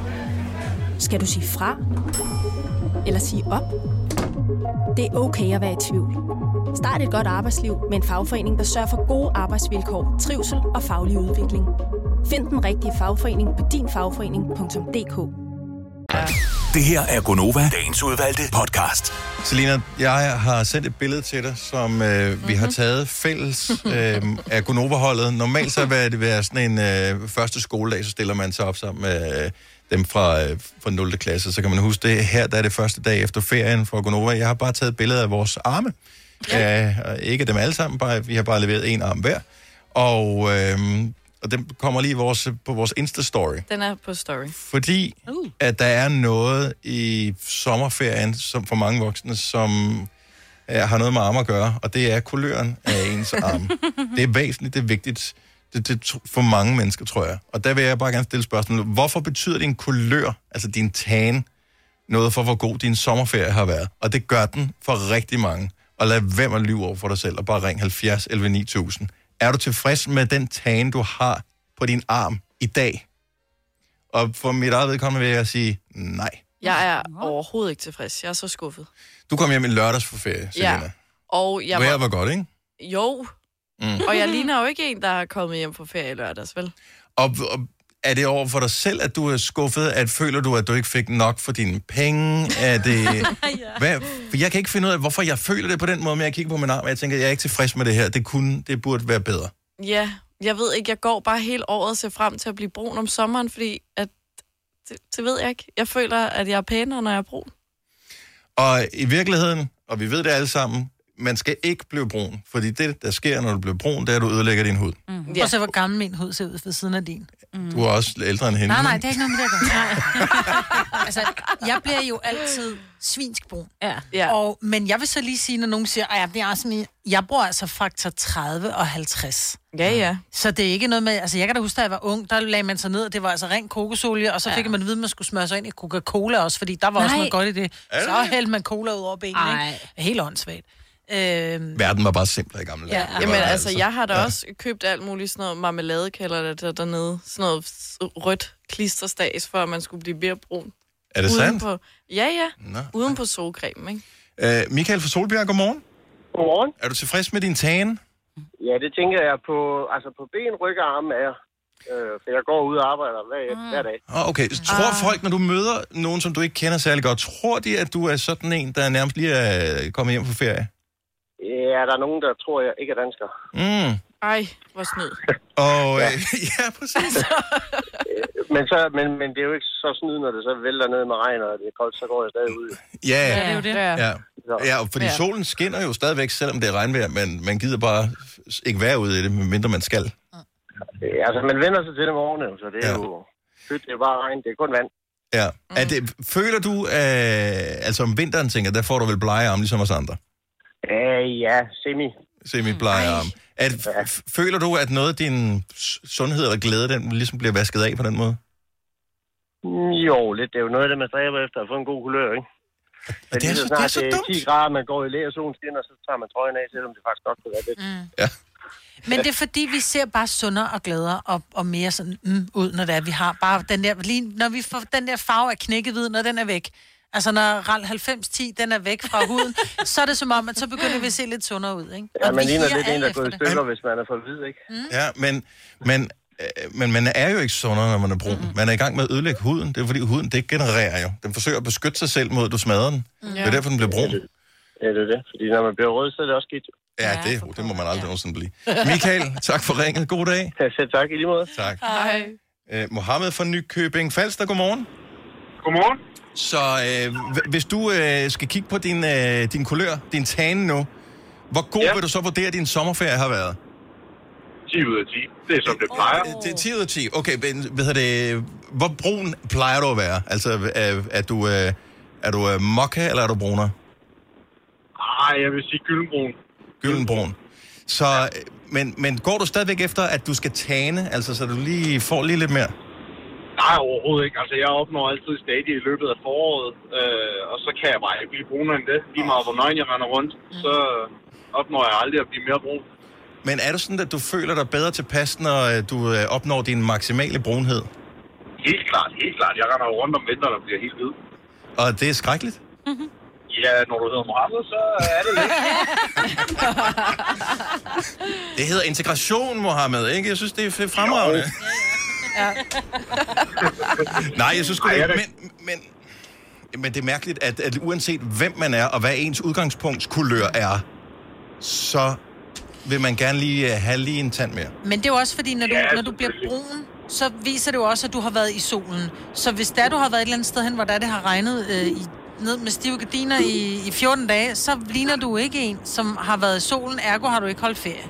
Skal du sige fra? Eller sige op? Det er okay at være i tvivl. Start et godt arbejdsliv med en fagforening, der sørger for gode arbejdsvilkår, trivsel og faglig udvikling. Find den rigtige fagforening på dinfagforening.dk. Det her er Gonova, dagens udvalgte podcast. Selina, jeg har sendt et billede til dig, som øh, vi har taget fælles øh, af Gonova-holdet. Normalt så vil det være sådan en øh, første skoledag, så stiller man sig op sammen med øh, dem fra, øh, fra 0. klasse. Så kan man huske det. Her der er det første dag efter ferien for Gonova. Jeg har bare taget et billede af vores arme. Ja. Øh, ikke dem alle sammen, bare, vi har bare leveret en arm hver. Og, øh, og den kommer lige vores, på vores Insta-story. Den er på story. Fordi uh. at der er noget i sommerferien, som for mange voksne, som uh, har noget med arme at gøre, og det er kuløren af ens arm. det er væsentligt, det er vigtigt det, det, for mange mennesker, tror jeg. Og der vil jeg bare gerne stille spørgsmålet. Hvorfor betyder din kulør, altså din tan, noget for, hvor god din sommerferie har været? Og det gør den for rigtig mange. Og lad være med at lyve over for dig selv, og bare ring 70 11 9000. Er du tilfreds med den tan, du har på din arm i dag? Og for mit eget vedkommende vil jeg sige nej. Jeg er overhovedet ikke tilfreds. Jeg er så skuffet. Du kom hjem i lørdags for ferie, Selina. Ja. Og jeg Vejret var godt, ikke? Jo. Mm. Og jeg ligner jo ikke en, der er kommet hjem fra ferie lørdags, vel? Og, og er det over for dig selv, at du er skuffet? At føler du, at du ikke fik nok for dine penge? Er det... Hvad? For jeg kan ikke finde ud af, hvorfor jeg føler det på den måde, men jeg kigger på min arm, og jeg tænker, jeg er ikke tilfreds med det her. Det, kunne, det burde være bedre. Ja, jeg ved ikke, jeg går bare hele året og ser frem til at blive brun om sommeren, fordi at, det, det ved jeg ikke. Jeg føler, at jeg er pænere, når jeg er brun. Og i virkeligheden, og vi ved det alle sammen, man skal ikke blive brun. Fordi det, der sker, når du bliver brun, det er, at du ødelægger din hud. Mm. Ja. Prøv at se, hvor gammel min hud ser ud ved siden af din. Mm. Du er også ældre end hende. Nej, nej, det er ikke noget med det at altså, jeg bliver jo altid svinsk brun. Ja. ja. Og, men jeg vil så lige sige, når nogen siger, at jeg bliver også sådan, jeg bruger altså faktor 30 og 50. Ja, ja. Så det er ikke noget med, altså jeg kan da huske, da jeg var ung, der lagde man sig ned, og det var altså ren kokosolie, og så Ja. fik man at vide, at man skulle smøre sig ind i Coca-Cola også, fordi der var også Nej. noget godt i det. Er det Så hældte man cola ud over benene, Ej. ikke? Helt åndssvagt. Øhm, Verden var bare simplere i gamle dage. Ja. Det Jamen var altså, jeg har da ja. også købt alt muligt sådan noget marmelade, kalder det der dernede. Sådan noget rødt klisterstas, for at man skulle blive mere brun. Er det Uden sandt? På, ja, ja. Nå. Uden på solcreme, ikke? Øh, Michael fra Solbjerg, godmorgen. Godmorgen. Er du tilfreds med din tan? Ja, det tænker jeg på, altså på ben, ryg og arme er. Øh, for jeg går ud og arbejder hver, Mm. hver dag. Oh, okay, så tror ah. folk, når du møder nogen, som du ikke kender særlig godt, tror de, at du er sådan en, der nærmest lige er kommet hjem fra ferie? Ja, der er nogen, der tror, jeg ikke er dansker. Mm. Ej, hvor snyd. Og ja, øh, ja præcis. Men, så, men, men det er jo ikke så snyd, når det så vælter ned med regn, og det er koldt, så går jeg stadig ud. Ja, Ja, det er jo det. Ja. Ja, fordi Ja. ja. solen skinner jo stadigvæk, selvom det er regnvejr, men man gider bare ikke være ude i det, medmindre man skal. Øh, Altså, man vender sig til det årene, så det er ja. jo... Fedt, det er bare regn, det er kun vand. Ja. Mm. Er det, føler du, øh, altså om vinteren tænker, der får du vel blege arme, ligesom os andre? Øh, ja, semi. Semi-blege arme. At, f- føler du, at noget af din sundhed eller glæde, den ligesom bliver vasket af på den måde? Jo, lidt. Det er jo noget af det, man stræber efter at få en god kulør, ikke? Men det er så- snart det er så det er dumt. 10 grader, man går i læ og solen skinner, så tager man trøjen af, selvom det faktisk godt kunne være lidt. Mm. Ja. Men det er fordi, vi ser bare sundere og gladere og, og mere sådan mm, ud, når det er, vi har bare den der, lige, når vi får den der farve af knækket hvid, når den er væk. Altså når RAL 9010, den er væk fra huden, så er det som om, at så begynder vi at se lidt sundere ud, ikke? Ja, Og man ligner lidt en, der er gået i det. stykker, hvis man er for hvid, ikke? Mm. Ja, men, men, øh, men man er jo ikke sundere, når man er brun. Mm-hmm. Man er i gang med at ødelægge huden. Det er fordi huden, det genererer jo. Den forsøger at beskytte sig selv mod, at du smadrer den. Mm. Det er derfor, den bliver brun. Ja, det er det. Fordi når man bliver rød, så er det også skidt. Ja, det, det må man aldrig nogensinde blive. Michael, tak for ringet. God dag. Ja, selv tak i lige måde. Tak. Hej. Øh, Mohammed fra Nykøbing Falster, godmorgen. Godmorgen. Så øh, hvis du øh, skal kigge på din, øh, din kulør, din tan nu, Hvor god ja. vil du så vurdere, at din sommerferie har været? 10 ud af 10. Det er som det plejer. Det er 10 ud af 10. Okay, men hvad hedder det, hvor brun plejer du at være? Altså, er, er du, øh, er du øh, mokka, eller er du bruner? Ej, jeg vil sige gyldenbrun. Gyldenbrun. Så, øh, men, men går du stadigvæk efter, at du skal tane, altså så du lige får lige lidt mere? Nej, overhovedet ikke. Altså, jeg opnår altid stadig i løbet af foråret, øh, og så kan jeg bare ikke blive brunere end det. Lige meget hvor nøgen jeg render rundt, så opnår jeg aldrig at blive mere brun. Men er det sådan, at du føler dig bedre tilpas, når øh, du øh, opnår din maksimale brunhed? Helt klart, helt klart. Jeg render jo rundt om vinteren og bliver helt hvid. Og det er skrækkeligt? Ja, når du hedder Mohammed, så er det lidt. Det hedder integration, Mohammed, ikke? Jeg synes, det er fremragende. Ja. Nej, jeg synes sgu ikke, men, men, men det er mærkeligt, at, at uanset hvem man er, og hvad ens udgangspunktskulør er, så vil man gerne lige uh, have lige en tand mere. Men det er jo også fordi, når du, Ja, når du bliver brun, så viser det jo også, at du har været i solen. Så hvis der du har været et eller andet sted hen, hvor der det har regnet øh, i, ned med stive gardiner i, i 14 dage, så ligner du ikke en, som har været i solen, ergo har du ikke holdt ferie.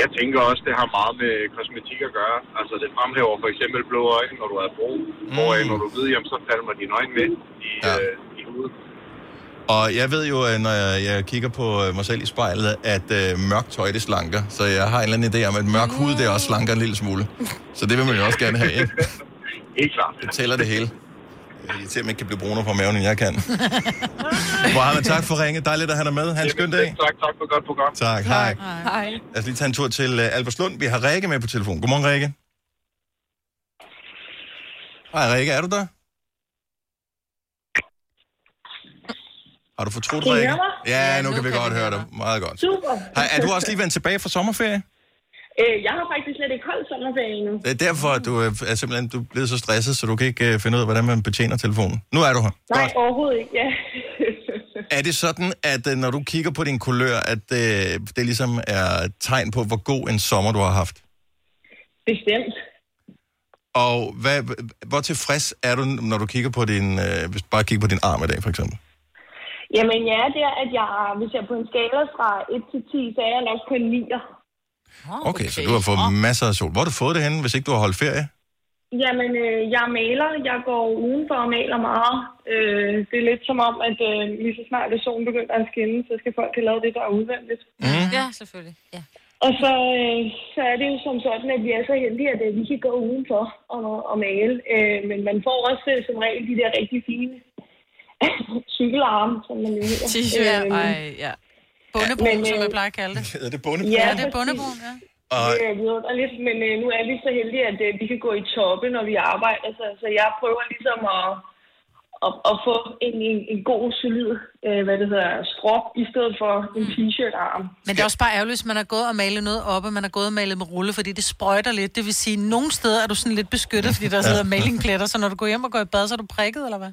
Jeg tænker også, det har meget med kosmetik at gøre. Altså, det fremhæver for eksempel blå øjne, når du er brun. Mm. når du ved, jamen, så falder dine øjne med i, ja. øh, i hovedet. Og jeg ved jo, øh, når jeg, jeg kigger på øh, mig selv i spejlet, at øh, mørkt tøj, det slanker. Så jeg har en eller anden idé om, at mørk hud, det også slanker en lille smule. Så det vil man jo også gerne have, ikke? Helt klart. Det tæller det hele. Jeg ser, man ikke kan blive brunere på maven, end jeg kan. Mohammed, tak for ringe. Dejligt at have dig med. Ha' en skøn dag. Tak, tak for godt program. Tak, hej. Hej. Lad os lige tage en tur til uh, Alberslund. Vi har Rikke med på telefon. Godmorgen, Rikke. Hej, Rikke. Er du der? Har du fortrudt, Rikke? Ja, nu kan vi godt høre dig. Meget godt. Super. Hej, er du også lige vendt tilbage fra sommerferie? Øh, jeg har faktisk slet ikke holdt sommerferie endnu. Det er derfor, at du øh, er simpelthen du er blevet så stresset, så du kan ikke øh, finde ud af, hvordan man betjener telefonen. Nu er du her. Nej, overhovedet ikke, ja. Er det sådan, at øh, når du kigger på din kulør, at øh, det ligesom er et tegn på, hvor god en sommer du har haft? Bestemt. Og hvad, hvor tilfreds er du, når du kigger på din, øh, hvis du bare kigger på din arm i dag, for eksempel? Jamen, jeg er der, at jeg, hvis jeg er på en skala fra 1 til 10, så er jeg nok på en 9'er. Okay, så du har fået masser af sol. Hvor har du fået det henne, hvis ikke du har holdt ferie? Jamen, øh, jeg maler. Jeg går udenfor og maler meget. Øh, det er lidt som om, at øh, lige så snart det solen begynder at skinne, så skal folk have lavet det, der er udvendigt. Mm. Ja, selvfølgelig. Ja. Og så, øh, så er det jo som sådan, at vi er så heldige, at øh, vi kan gå udenfor og, og male. Øh, men man får også øh, som regel de der rigtig fine cykelarme, som man jo hedder. T-shirt, Øhm, ej, ja. Bundebrun, Men, som øh, jeg plejer at kalde det. Er det bundebrun? Ja, Ja, det er bundebrun, ja. Og, Det er vidunderligt, men øh, nu er vi så heldige, at øh, vi kan gå i toppe, når vi arbejder. Så, så jeg prøver ligesom at, at, at få en, en, en god, solid, øh, hvad det hedder, strop, i stedet for en t-shirt-arm. Men det er også bare ærgerligt, hvis man har gået og malet noget oppe, man har gået og malet med rulle, fordi det sprøjter lidt. Det vil sige, at nogle steder er du sådan lidt beskyttet, fordi der sidder malingpletter, så når du går hjem og går i bad, så er du prikket, eller hvad?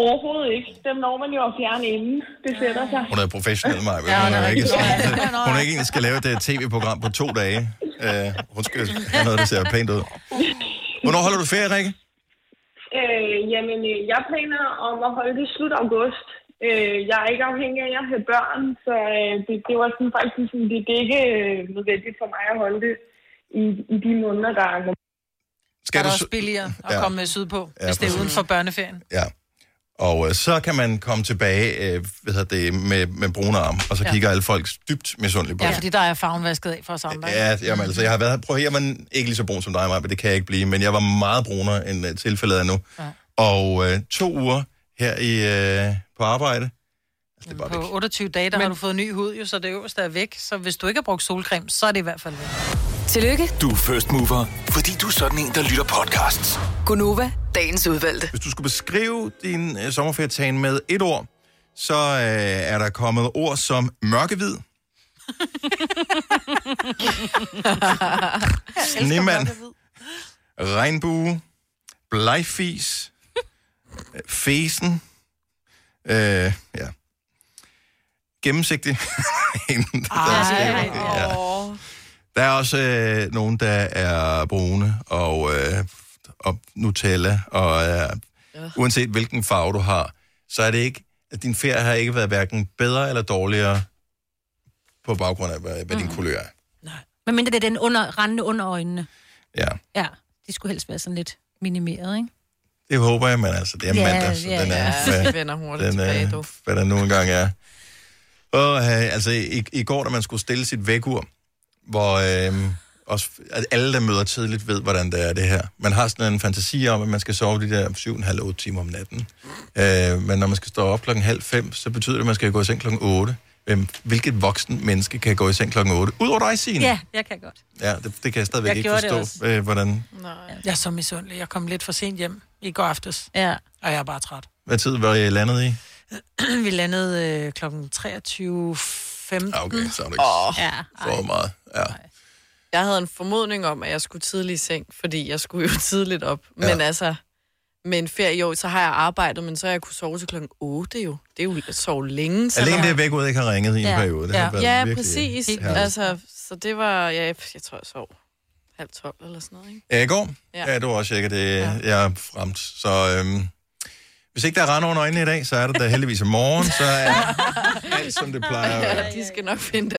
Overhovedet ikke. Dem når man jo at fjerne inden. Det sætter sig. hun er professionel, Maja. Ja, hun, det er er ikke, hun er ikke en, der skal lave et øh, tv-program på to dage. Uh, hun skal have noget, der ser pænt ud. Hvornår holder du ferie, Rikke? Øh, jamen, øh, jeg planer om at holde det slut august. Øh, jeg er ikke afhængig af at have børn, så øh, det, det var sådan faktisk sådan, det, det er ikke øh, nødvendigt for mig at holde det i, i de måneder, der er Skal er det du også billigere at Ja. komme sydpå, Ja, hvis det er præcis. uden for børneferien. Ja. Og øh, så kan man komme tilbage øh, hvad hedder det, med, med brune arm, og så Ja. kigger alle folk dybt misundeligt på Ja, fordi der er farven vasket af for os andre. Ja, jamen, altså, jeg har været, prøv at jeg var ikke lige så brun som dig, Maja, men det kan jeg ikke blive, men jeg var meget brunere, end uh, tilfældet er nu. Ja. Og øh, to uger her i, øh, på arbejde, På 28 dage, der Men... har du fået ny hud, jo, så det øverste er væk. Så hvis du ikke har brugt solcreme, så er det i hvert fald væk. Tillykke, Du er first mover, fordi du er sådan en, der lytter podcasts. Gunova, dagens udvalgte. Hvis du skulle beskrive din øh, sommerferietagen med et ord, så øh, er der kommet ord som mørkehvid, snemand, regnbue, blegfis, øh, fesen, øh, ja, gennemsigtig. Skriver, ja. Der er også øh, nogen, der er brune og, øh, og Nutella, og øh, uanset hvilken farve du har, så er det ikke, at din ferie har ikke været hverken bedre eller dårligere på baggrund af, hvad, hvad din kulør er. Men mindre det er den under, rendende under øjnene. Ja, Ja, de skulle helst være sådan lidt minimeret, ikke? det håber jeg, men altså, det er Ja, mandag, så ja, den er, ja. hvad, Det vender hurtigt den tilbage, er, du. hvad der nu engang er. Og øh, altså, i, i går, da man skulle stille sit vækur, hvor øh, også, at alle, der møder tidligt, ved, hvordan det er det her. Man har sådan en fantasi om, at man skal sove de der 7,5-8 timer om natten. Øh, men når man skal stå op klokken halv fem, så betyder det, at man skal gå i seng klokken 8. Hvem, hvilket voksen menneske kan gå i seng klokken 8? Udover dig, Signe. Ja, jeg kan godt. Ja, det, det kan jeg stadigvæk Jeg ikke gjorde det forstå, øh, hvordan... Jeg er så misundelig. Jeg kom lidt for sent hjem i går aftes. Ja. Og jeg er bare træt. Hvad tid var I landet i? Vi landede øh, kl. 23.15. Ah, okay, så er det ikke Åh. ja, for meget. Ja. Jeg havde en formodning om, at jeg skulle tidligt i seng, fordi jeg skulle jo tidligt op. Ja. Men altså, med en ferie i år, så har jeg arbejdet, men så har jeg kunne sove til klokken 8 jo. Det er jo at sove længe. Så Alene der- det, at væk ud ikke har ringet i en Ja. periode. Det ja, ja virkelig præcis. herligt. Altså, så det var, ja, jeg tror, jeg sov halv tolv eller sådan noget, ikke? Ja, i går? Ja. Ja, ja du var også det. Ja. Jeg er fremt. Så øhm, hvis ikke der er rende over øjnene i dag, så er det da heldigvis i morgen. Så er alt, som det plejer at være. Ja, de skal nok finde det.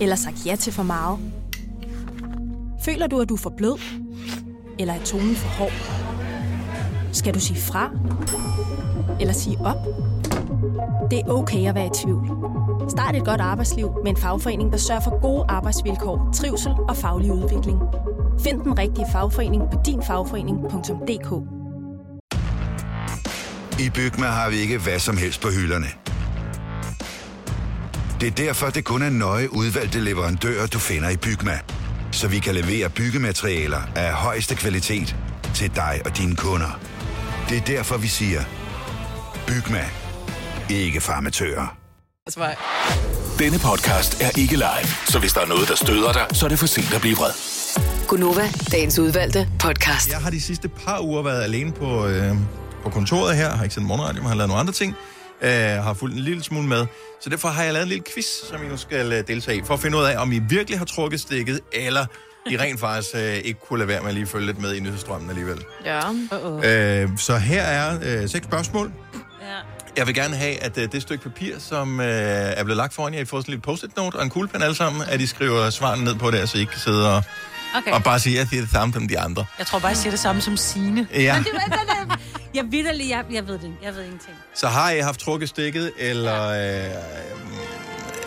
Eller sagt ja til for meget? Føler du, at du er for blød? Eller er tonen for hård? Skal du sige fra? Eller sige op? Det er okay at være i tvivl. Start et godt arbejdsliv med en fagforening, der sørger for gode arbejdsvilkår, trivsel og faglig udvikling. Find den rigtige fagforening på dinfagforening.dk I Bygma har vi ikke hvad som helst på hylderne. Det er derfor, det kun er nøje udvalgte leverandører, du finder i Bygma. Så vi kan levere byggematerialer af højeste kvalitet til dig og dine kunder. Det er derfor, vi siger, Bygma. Ikke farmatører. Denne podcast er ikke live, så hvis der er noget, der støder dig, så er det for sent at blive vred. Gunova, dagens udvalgte podcast. Jeg har de sidste par uger været alene på, øh, på kontoret her. Har ikke sendt morgenradio, men har lavet nogle andre ting. Øh, har fulgt en lille smule med. Så derfor har jeg lavet en lille quiz, som I nu skal øh, deltage i. For at finde ud af, om I virkelig har trukket stikket, eller I rent faktisk øh, ikke kunne lade være med at lige følge lidt med i nyhedsstrømmen alligevel. Ja. Uh-oh. Øh, så her er øh, seks spørgsmål. Ja. Jeg vil gerne have, at øh, det stykke papir, som øh, er blevet lagt foran jer, I får sådan lidt post-it note og en kuglepen alle sammen, at I skriver svarene ned på der, så I ikke kan sidde og, Okay. og bare sige, at det er det samme som de andre. Jeg tror bare, jeg siger det samme som Signe. Ja. Men det, det, det, jeg vidderlig, jeg, jeg ved det. Jeg ved ingenting. Så har I haft trukket stikket, eller øh,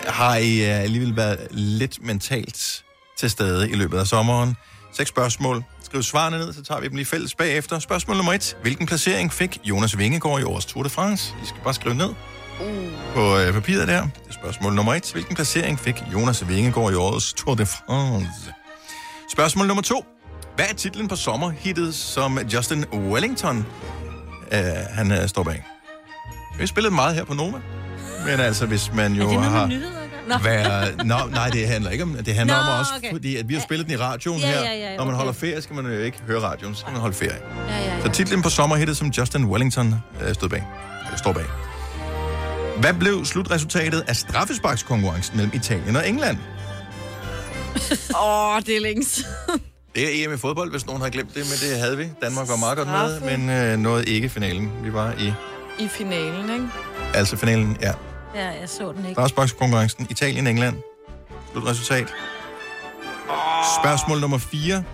har I øh, alligevel været lidt mentalt til stede i løbet af sommeren? Seks spørgsmål. Skriv svarene ned, så tager vi dem lige fælles bagefter. Spørgsmål nummer et. Hvilken placering fik Jonas Vingegaard i årets Tour de France? I skal bare skrive ned på øh, papiret der. Det er spørgsmål nummer et. Hvilken placering fik Jonas Vingegaard i årets Tour de France? Spørgsmål nummer to. Hvad er titlen på sommerhittet, som Justin Wellington øh, han øh, står bag? Vi har spillet meget her på Noma. Men altså, hvis man jo er det noget har... med? Nå. Været, no, nej, det handler ikke om det. handler Nå, om også, okay. fordi at vi har spillet den i radioen Ja, her. ja, ja, Når man holder ferie, skal man jo ikke høre radioen, så skal man holde ferie. Ja, ja, ja. Så titlen på sommerhittet, som Justin Wellington øh, stod bag, eller står bag. Hvad blev slutresultatet af straffesparkskonkurrencen mellem Italien og England? Åh, oh, det er længe siden. Det er EM i fodbold, hvis nogen har glemt det, men det havde vi. Danmark var meget godt med, men øh, nåede ikke finalen. Vi var i I finalen, ikke? altså finalen, ja. Ja, jeg så den ikke. Straffesparkskonkurrencen Italien-England. Slutresultat. Spørgsmål nummer 4. Jeg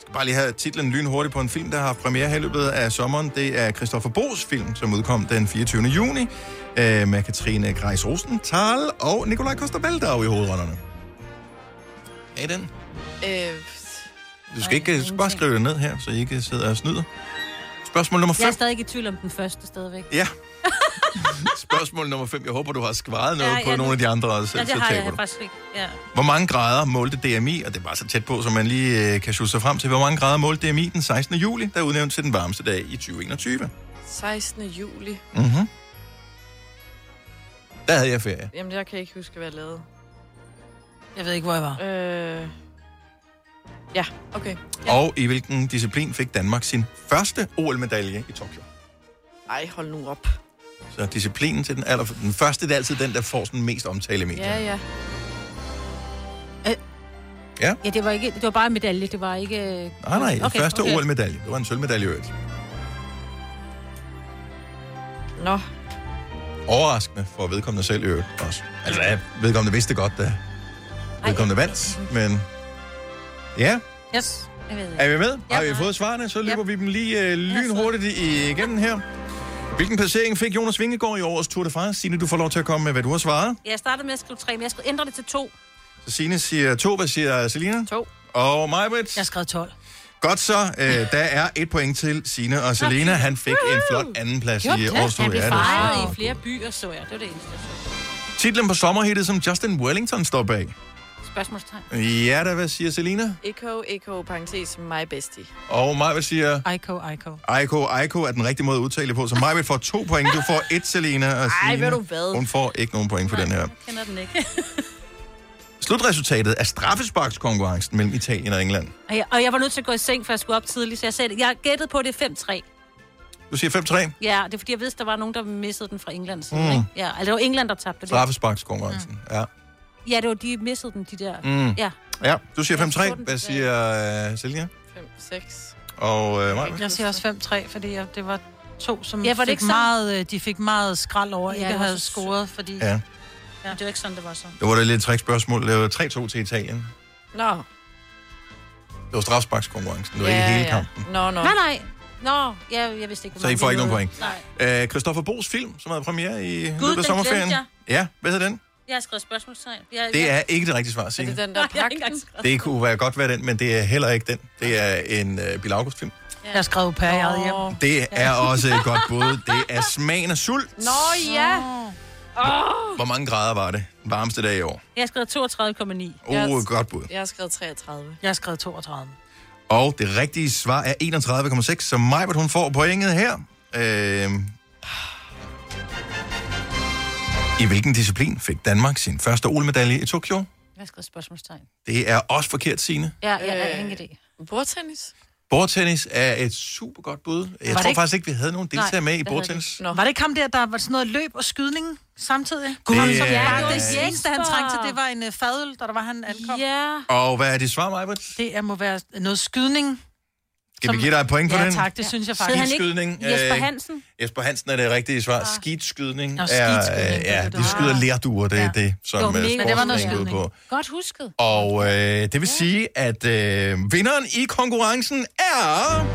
skal bare lige have titlen lynhurtigt på en film, der har premiere her i løbet af sommeren. Det er Christoffer Bo's film, som udkom den 24. juni, øh, med Katrine Greis Rosenthal og Nikolaj Koster-Valdau i hovedrollerne. Er I den? Øh, Du skal ikke du skal bare skrive det ned her, så I ikke sidder og snyder. Spørgsmål nummer Jeg er 5. stadig i tvivl om den første stadigvæk. Ja. Spørgsmål nummer 5. Jeg håber, du har svaret noget Ja, på ja, nogle af de andre også. Ja, det så har jeg du. faktisk ikke. Ja. Hvor mange grader målte DMI, og det er bare så tæt på, som man lige øh, kan sjusse sig frem til, hvor mange grader målte DMI den 16. juli, der er udnævnt til den varmeste dag i 2021? 16. juli. Mm-hmm. Der havde jeg ferie. Jamen, jeg kan ikke huske, hvad jeg lavede. Jeg ved ikke, hvor jeg var. Øh... Ja, okay. Ja. Og i hvilken disciplin fik Danmark sin første OL-medalje i Tokyo? Ej, hold nu op. Så disciplinen til den aller... Den første, det er altid den, der får sådan mest omtale i medierne. Ja, ja. Ja. Ja, det var, ikke, det var bare en medalje, det var ikke... Nej, nej, okay, første okay. OL-medalje. Det var en sølvmedalje i øvrigt. Nå. Overraskende for vedkommende selv i øvrigt også. Altså, ja, vedkommende vidste godt, da vedkommende vandt, men... Ja, Yes. Jeg ved er vi med? Har vi fået svarene? Så løber vi dem lige uh, lynhurtigt igennem her. Hvilken placering fik Jonas Vingegaard i årets Tour de France? Signe, du får lov til at komme med, hvad du har svaret. Jeg startede med at skrive tre, men jeg skulle ændre det til to. Så Signe siger to, hvad siger Selina? To. Og Majbrit? Jeg skrev 12. Godt så, øh, der er et point til Signe og Selina. Han fik en flot andenplads i årets Tour. Han blev Ja, det er fejret i flere byer, så jeg. Det var det eneste. Titlen på sommerhittet, som Justin Wellington står bag. Spørgsmålstegn. Ja, da, hvad siger Selina? Eko, Eko, parentes, my bestie. Og Majbrit siger... Aiko, Aiko. Aiko, Aiko er den rigtige måde at udtale det på. Så Majbrit får to point. Du får et, Selina. Og Ej, ved du hvad? Hun får ikke nogen point for den her. Jeg kender den ikke. Slutresultatet af straffesparkskonkurrencen mellem Italien og England. og, jeg, og jeg var nødt til at gå i seng, for jeg skulle op tidligt, så jeg sagde. Jeg gættede på, det er 5-3. Du siger 5-3. Ja, det er fordi, jeg vidste, der var nogen, der missede den fra. Mm. Mm. Ikke? Ja, altså, det var England, der tabte det. Straffesparkskonkurrencen, Mm. ja. Ja, det var de missede den, de der. Mm. Ja. Ja, du siger Jeg så 5-3. den Hvad siger uh, Selina? 5, 6. Og uh, Majbrit? Jeg siger også 5-3, fordi jeg, det var to, som Ja, ja, var det fik ikke sådan? meget, øh, de fik meget skrald over, Ja, ja, ikke var at have så scoret, fordi... Ja. ja. Det var ikke sådan, det var så. Det var da lidt et trickspørgsmål. Det var 3-2 til Italien. Nå. Det var straffesparkskonkurrencen. Det var ja, ikke hele ja. kampen. Nå, nå. Nej, nej. Nå, jeg, jeg vidste ikke, Så I får ikke nogen point. Nej. Uh, Christoffer Bo's film, som havde premiere i Gud, løbet af sommerferien. glemte Ja, hvad hedder den? Jeg har skrevet spørgsmålstegn. Jeg, Det jeg, er ikke det rigtige svar, Er Signe. det den der jeg har pakke? ikke engang skrevet. Det kunne være godt være den, men det er heller ikke den. Det er en uh, Bill August-film. Jeg har skrevet per i eget hjem. Det er også et godt bud. Det er Smagen af sult. Nå, ja. Hvor mange grader var det? Den varmeste dag i år. jeg har skrevet 32,9. Oh, et godt bud. Jeg har skrevet 33. Jeg har skrevet 32. Og det rigtige svar er 31,6, så Majbert, hun får pointet her. Øh... I hvilken disciplin fik Danmark sin første OL-medalje i Tokyo? Jeg har skrevet spørgsmålstegn. Det er også forkert, Signe. Ja, jeg, jeg har ingen idé. Bordtennis? Bordtennis er et super godt bud. Jeg det tror ikke- faktisk ikke, vi havde nogen deltagere med i det bordtennis. Var det ikke ham der, der var sådan noget løb og skydning samtidig? Det Ham, er- som Ja, var det det var eneste, han trængte til, det var en uh, fadøl, da der var, han ankom. Ja. Og hvad er dit svar, Majbert? Det er, må være noget skydning. Skal vi give dig et point for ja, den? tak, det synes jeg faktisk. han ikke Skydning, Jesper øh, Hansen? Jesper Hansen er det rigtige svar. Skidskydning Nå, er, skidskydning, øh, det er ja, det, de skyder har. lærduer, det er Ja. det, som Jo, øh, mega. Men det var noget går ud skydning. på. Godt husket. Og øh, det vil sige, at øh, vinderen i konkurrencen er...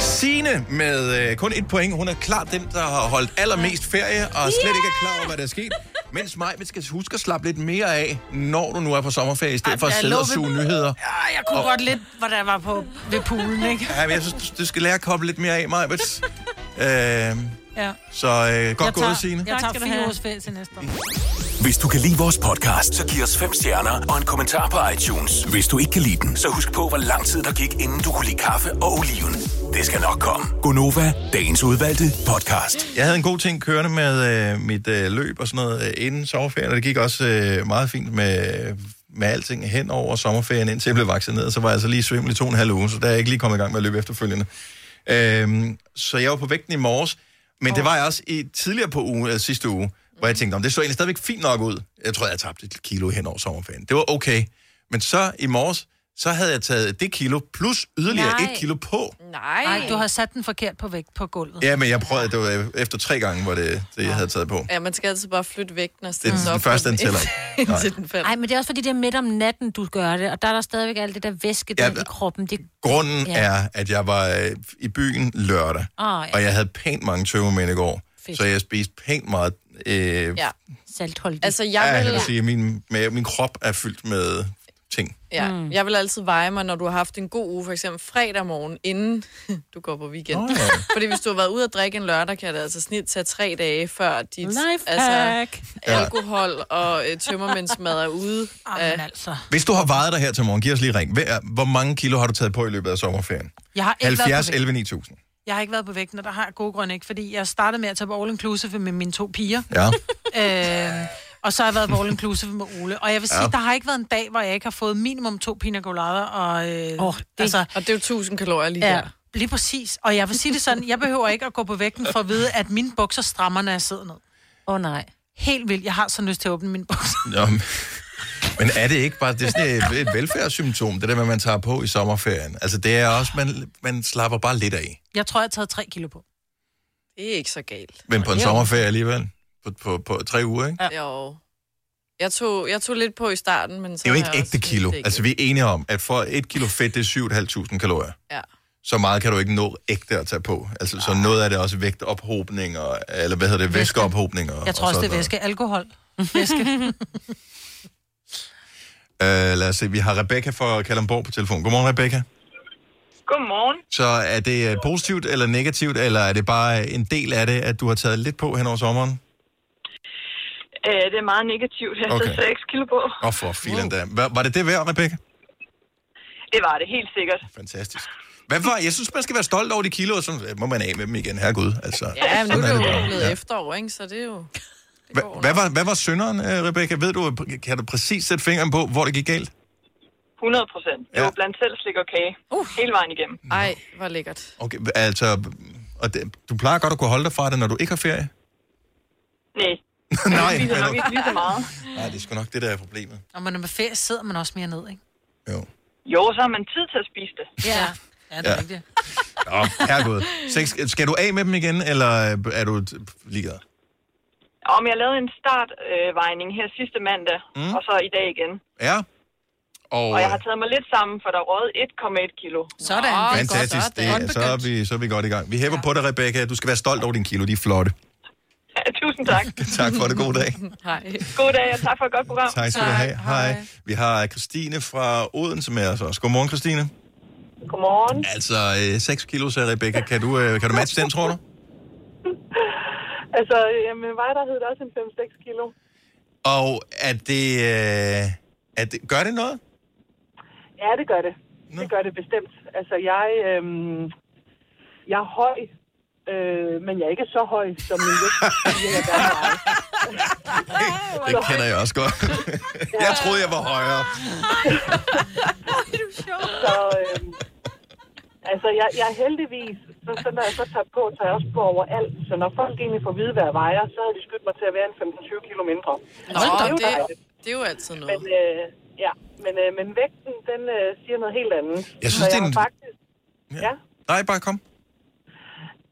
Signe med øh, kun et point. Hun er klart den, der har holdt allermest ferie, og slet ikke er klar over, hvad der er sket. Mens mig skal huske at slappe lidt mere af, når du nu er på sommerferie, i stedet Ej, for at sidde og ved- suge nyheder. Ja, jeg kunne Og- godt lidt, hvor der var på ved poolen, ikke? Ja, men jeg synes, du skal lære at koble lidt mere af, mig. øh, Ja. så øh, godt gået, Signe. Jeg tager fire års ferie til næste år. Hvis du kan lide vores podcast, så giv os fem stjerner og en kommentar på iTunes. Hvis du ikke kan lide den, så husk på, hvor lang tid der gik, inden du kunne lide kaffe og oliven. Det skal nok komme. Gonova, dagens udvalgte podcast. Jeg havde en god ting kørende med øh, mit øh, løb og sådan noget øh, inden sommerferien, og det gik også øh, meget fint med, med alting hen over sommerferien, indtil jeg blev vaccineret. Så var jeg altså lige svimmel i to og en halv uge, så der er jeg ikke lige kommet i gang med at løbe efterfølgende. Øhm, så jeg var på vægten i morges, men det var jeg også i, tidligere på uge, øh, sidste uge, hvor jeg tænkte, om det så egentlig stadigvæk fint nok ud. Jeg tror, jeg tabte et kilo hen over sommerferien. Det var okay. Men så i morges, så havde jeg taget det kilo plus yderligere Nej. et kilo på. Nej. Nej, du har sat den forkert på vægt på gulvet. Ja, men jeg prøvede, det var efter tre gange, hvor det, det jeg havde taget på. Ja, man skal altid bare flytte vægten og Det stille er sig den op. første, den tæller ikke. Nej. Indtil den falder. Nej, men det er også fordi, det er midt om natten, du gør det, og der er der stadigvæk alt det der væske der Ja, i kroppen. Det... Grunden Ja. er, at jeg var øh, i byen lørdag, Ah, ja. og jeg havde pænt mange tømmermænd i går. Fedt. Så jeg spiste pænt meget. Øh, Ja. Saltholdigt. Altså, ja, jeg jeg vil... vil sige, min, min krop er fyldt med ting. Ja, mm. jeg vil altid veje mig, når du har haft en god uge, for eksempel fredag morgen, inden du går på weekend. Nå, ja. Fordi hvis du har været ude at drikke en lørdag, kan det altså snit tage tre dage, før dit altså, alkohol og øh, tømmermændsmad er ude. Jamen altså. Hvis du har vejet dig her til morgen, giv os lige ring. Hvor mange kilo har du taget på i løbet af sommerferien? Jeg har ikke været 70 på vægt. 11 9000. Jeg har ikke været på vægten, og der har jeg gode grunde ikke, fordi jeg startede med at tage på all inclusive med mine to piger. Ja. Øh, og så har jeg været på all inclusive med Ole. Og jeg vil sige, Ja. der har ikke været en dag, hvor jeg ikke har fået minimum to pina colader. Og, øh, Oh, det, altså, og det er jo 1000 kalorier lige ja, der. lige præcis. Og jeg vil sige det sådan, jeg behøver ikke at gå på vægten for at vide, at mine bukser strammer, når jeg sidder ned. Åh oh, nej. Helt vildt. Jeg har så lyst til at åbne mine bukser. Nå, men- men er det ikke bare det er sådan et, et velfærdssymptom, det der man tager på i sommerferien? Altså, det er også, man, man slapper bare lidt af. Jeg tror, jeg har taget tre kilo på. Det er ikke så galt. Men på en sommerferie alligevel. På, på, på tre uger, ikke? Ja. Jo. Jeg tog, jeg tog lidt på i starten, men så Det er jo ikke ægte kilo. ikke Altså, vi er enige om, at for et kilo fedt, det er 7.500 kalorier. Ja. Så meget kan du ikke nå ægte at tage på. Altså, så noget af det er også vægtophobning, og, eller hvad hedder det, væskeophobning. Og, Jeg tror og også, det er væske. Alkohol. Væske. Uh, lad os se, vi har Rebecca fra Kalamborg på telefon. Godmorgen, Rebecca. Godmorgen. Så er det øh, positivt eller negativt, eller er det bare en del af det, at du har taget lidt på hen over sommeren? Øh, det er meget negativt. Jeg har Okay. okay. 6 kilo på. Åh, oh, for filen da. Var, var det det værd, Rebecca? Det var det, helt sikkert. Fantastisk. Hvad var, jeg synes, man skal være stolt over de kilo, så må man af med dem igen. Herregud, altså. Ja, men nu er det jo blevet Ja. efterår, ikke? Så det er jo... Hva- Hvad var, hvad var synderen, øh, Rebecca? Ved du, kan du præcis sætte fingeren på, hvor det gik galt? 100 procent. Det Ja. var blandt selv slik og kage. Uh. Hele vejen igennem. Ej, hvor lækkert. Okay, altså, og det, du plejer godt at kunne holde dig fra det, når du ikke har ferie? Nej. Nej, Jeg spiser nok ikke lige så meget. Nej, det er sgu nok det, der er problemet. Og når man er med ferie, sidder man også mere ned, ikke? Jo, så har man tid til at spise det. Ja. Ja, det er Ja. rigtigt. Nå, herregud. Skal du af med dem igen, eller er du t- ligeglad? Om jeg lavede en startvejning her sidste mandag, Mm. og så i dag igen. Ja. Og, Og jeg har taget mig lidt sammen, for der er røget 1,1 kilo. Sådan. Fantastisk. Det, er- så, er vi, så er vi godt i gang. Vi hæver på dig, Rebecca. Du skal være stolt over dine kilo. De er flotte. Tusind tak. tak for det. God dag. Hej. God dag, og tak for et godt program. Tak skal du have. Hej. Vi har Christine fra Odense med os også. Godmorgen, Christine. Godmorgen. Altså, øh, 6 kilo, sagde Rebecca. Kan du, øh, kan du matche den, tror du? Altså, jamen, var der hed det også en 5-6 kilo. Og er det, øh, er det... Gør det noget? Ja, det gør det. Det gør det bestemt. Altså, jeg, øhm, jeg er høj, øh, men jeg er ikke så høj, som min vægt siger, jeg er. Det kender jeg også godt. jeg troede, jeg var højere. Så, øhm, altså, jeg, jeg er heldigvis, så, så når jeg så tager på, tager jeg også på overalt. Så når folk egentlig får vide, hvad jeg vejer, så har de skudt mig til at være en 15-20 kilo mindre. Nå, det er jo det, det er jo altid noget. Men, øh, ja, men, øh, men vægten, den øh, siger noget helt andet. Jeg synes, så det er en- faktisk... Ja. Nej, bare kom.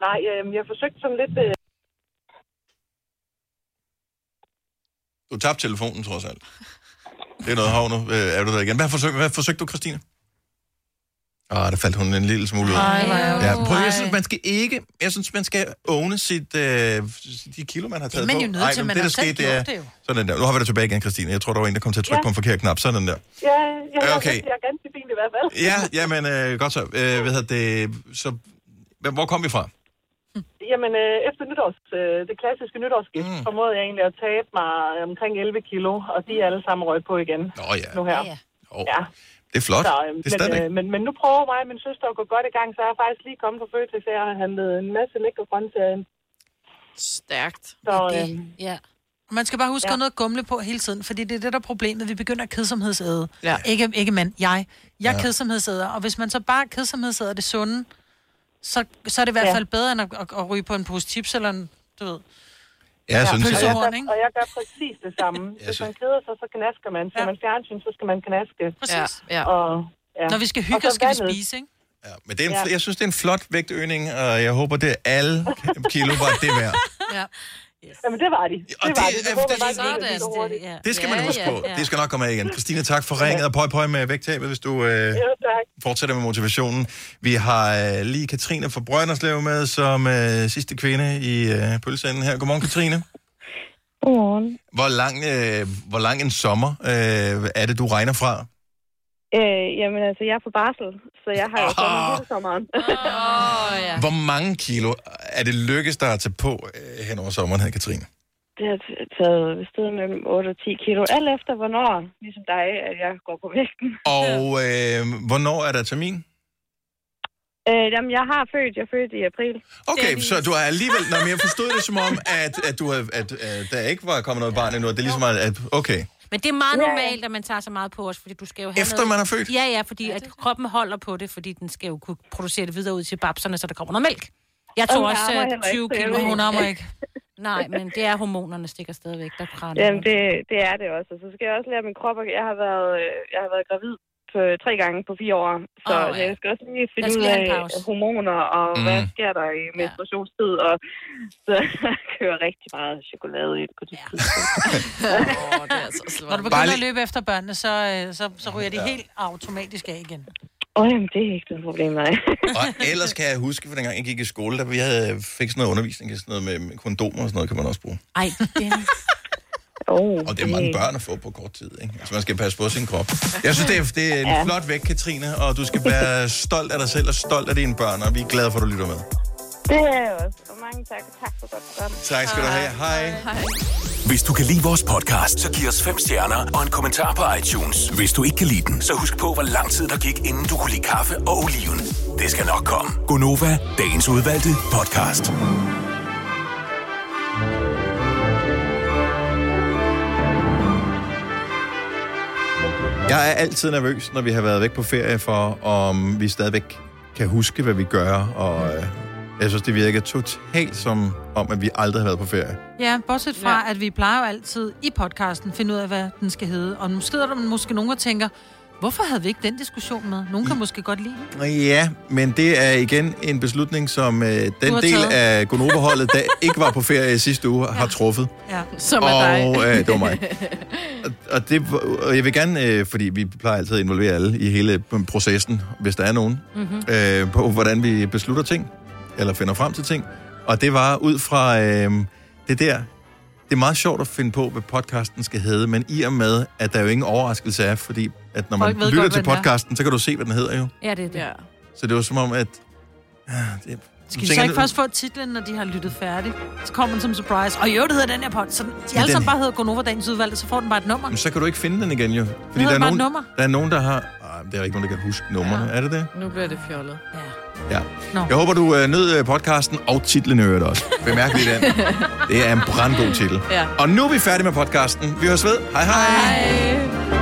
Nej, øh, jeg har forsøgt sådan lidt... Øh, Du tabte telefonen, trods alt. Det er noget hav nu. Øh, er du der igen? Hvad forsøgte, hvad forsøgte du, Christine? Ah, der faldt hun en lille smule ud. Ej, ja, prøv, jeg synes, man skal ikke... Jeg synes, man skal åne sit, øh, de kilo, man har taget man på. jo nødt til, men man det, har der selv skete, det er... det jo. Sådan der. Nu har vi dig tilbage igen, Christine. Jeg tror, der var en, der kom til at trykke Ja. på en forkert knap. Sådan der. ja, jeg, Okay. jeg er ganske fint i hvert fald. Ja, ja, men øh, godt så. Øh, hvad hedder det? Så, hvor kom vi fra? Jamen, øh, efter nytårs, øh, det klassiske nytårsskift, mm. formåede jeg egentlig at tabe mig øh, omkring 11 kilo, og de er alle sammen røget på igen. Nå ja. Nu her. Ja, Oh, Ja. Det er flot. Så, det øh, er men, øh, men, men nu prøver mig og min søster at gå godt i gang, så jeg er faktisk lige kommet på Føtex, og jeg har handlet en masse lækre grøntsager. Stærkt. Så, Det- øh, Ja. Man skal bare huske Ja. ja. noget at gumle på hele tiden, fordi det er det, der er problemet. Vi begynder at kedsomhedsæde. Ja. Ikke, ikke mand, jeg. Jeg er Ja. ja. kedsomhedsæder, og hvis man så bare kedsomhedsæder det sunde, så, så er det i hvert Ja. fald bedre, end at, at, at ryge på en pose chips eller en, du ved. Ja, jeg synes, og, det jeg er... gør, og jeg gør præcis det samme. Hvis man keder sig, så knasker man. Ser Ja. man fjernsyn, så skal man knaske. Præcis. Ja, ja. Og, ja. Når vi skal Og hygge så os, skal vi vandet. spise, ikke? Ja, men det er en, Ja. jeg synes, det er en flot vægtøgning, og jeg håber, det er alle kilo, var det værd. Ja. Jamen, det var de. Det Og var det- de. Det det- det- det ja. Det skal man Ja, huske ja, på. ja. Det skal nok komme af igen. Christine, tak for ringet, og pøj pøj med vægttabet, hvis du øh, Jo, tak. fortsætter med motivationen. Vi har øh, lige Katrine fra Brønderslev med, som øh, sidste kvinde i øh, pølseenden her. Godmorgen, Katrine. Godmorgen. Hvor lang, øh, hvor lang en sommer øh, er det, du regner fra? Øh, jamen altså, jeg er på barsel, så jeg har jo sommer hele sommeren. oh, ja. Hvor mange kilo er det lykkes der at tage på øh, hen over sommeren her, Katrine? Det har taget et sted mellem 8 og 10 kilo, alt efter hvornår, ligesom dig, at jeg går på vægten. Og øh, hvornår er der termin? Øh, jamen, jeg har født, jeg fødte i april. Okay, så du har alligevel... Nå, men jeg forstod det som om, at, at, du, havde- at, at der ikke var kommet noget barn endnu. Det er ligesom, at... at okay. Men det er meget Ja, ja. normalt, at man tager så meget på os, fordi du skal jo have Efter noget... man er født? Ja, ja, fordi at kroppen holder på det, fordi den skal jo kunne producere det videre ud til babserne, så der kommer noget mælk. Jeg tog Og også jeg ammer øh, heller ikke, 20 så jeg kilo. Hun ammer ikke. Nej, men det er hormonerne stikker stadigvæk, der kraner. Jamen, det, det er det også. Og så skal jeg også lære min krop, at jeg har været, øh, jeg har været gravid på, tre gange på fire år. Så oh, ja. jeg skal også lige finde ud af pause. hormoner, og mm. hvad sker der i menstruationstid. Og så kører rigtig meget chokolade ind på det tidspunkt. Åh, det er Når du begynder at løbe efter børnene, så, øh, så, så ryger de helt automatisk af igen. Åh, oh, jamen, det er ikke noget problem, nej. Og ellers kan jeg huske, for dengang jeg gik i skole, der vi havde, fik sådan noget undervisning, sådan noget med, med kondomer og sådan noget, kan man også bruge. Ej, det Oh, Og det er mange børn at få på kort tid, ikke? Altså, man skal passe på sin krop. Jeg synes, det er, det er en Ja. flot vægt, Katrine, og du skal være stolt af dig selv og stolt af dine børn, og vi er glade for, at du lytter med. Det er jeg også. Og mange tak. Tak for godt program. Tak skal du have. Hej. Hvis du kan lide vores podcast, så giv os fem stjerner og en kommentar på iTunes. Hvis du ikke kan lide den, så husk på, hvor lang tid der gik, inden du kunne lide kaffe og oliven. Det skal nok komme. Gonova, dagens udvalgte podcast. Jeg er altid nervøs, når vi har været væk på ferie, for om vi stadigvæk kan huske, hvad vi gør, og øh, jeg synes, det virker totalt som om, at vi aldrig har været på ferie. Ja, bortset fra, ja. at vi plejer jo altid i podcasten finde ud af, hvad den skal hedde. Og nu sidder der måske nogen og tænker, hvorfor havde vi ikke den diskussion med? Nogen kan måske godt lide den. Ja, men det er igen en beslutning, som øh, den del af Gonova-holdet, der ikke var på ferie i sidste uge, har truffet. Ja. Som er og, dig. Øh, det var mig. Og, og, det, og jeg vil gerne, øh, fordi vi plejer altid at involvere alle i hele processen, hvis der er nogen, Mhm. øh, på hvordan vi beslutter ting, eller finder frem til ting. Og det var ud fra øh, det der, det er meget sjovt at finde på, hvad podcasten skal hedde, men i og med, at der jo ingen overraskelse er, fordi at når man Folk lytter godt, til podcasten, så kan du se, hvad den hedder jo. Ja, det er det. Ja. Så det var som om, at... Ah, det, Skal de så ikke først få titlen, når de har lyttet færdigt? Så kommer den som surprise. Og jo, det hedder den her pod. Så de alle den- sammen bare hedder Gonova Dagens Udvalgte, så får den bare et nummer. Men så kan du ikke finde den igen jo. Fordi der er, bare nogen, et nummer. der er nogen, der har... Der er ikke nogen, der kan huske numrene. Ja. Er det det? Nu bliver det fjollet. Ja. Nå. Jeg håber, du øh, nød øh, podcasten og titlen i øvrigt også. Bemærk lige den. Det er en brandgod titel. Ja. Og nu er vi færdige med podcasten. Vi høres ved. Hej hej. hej.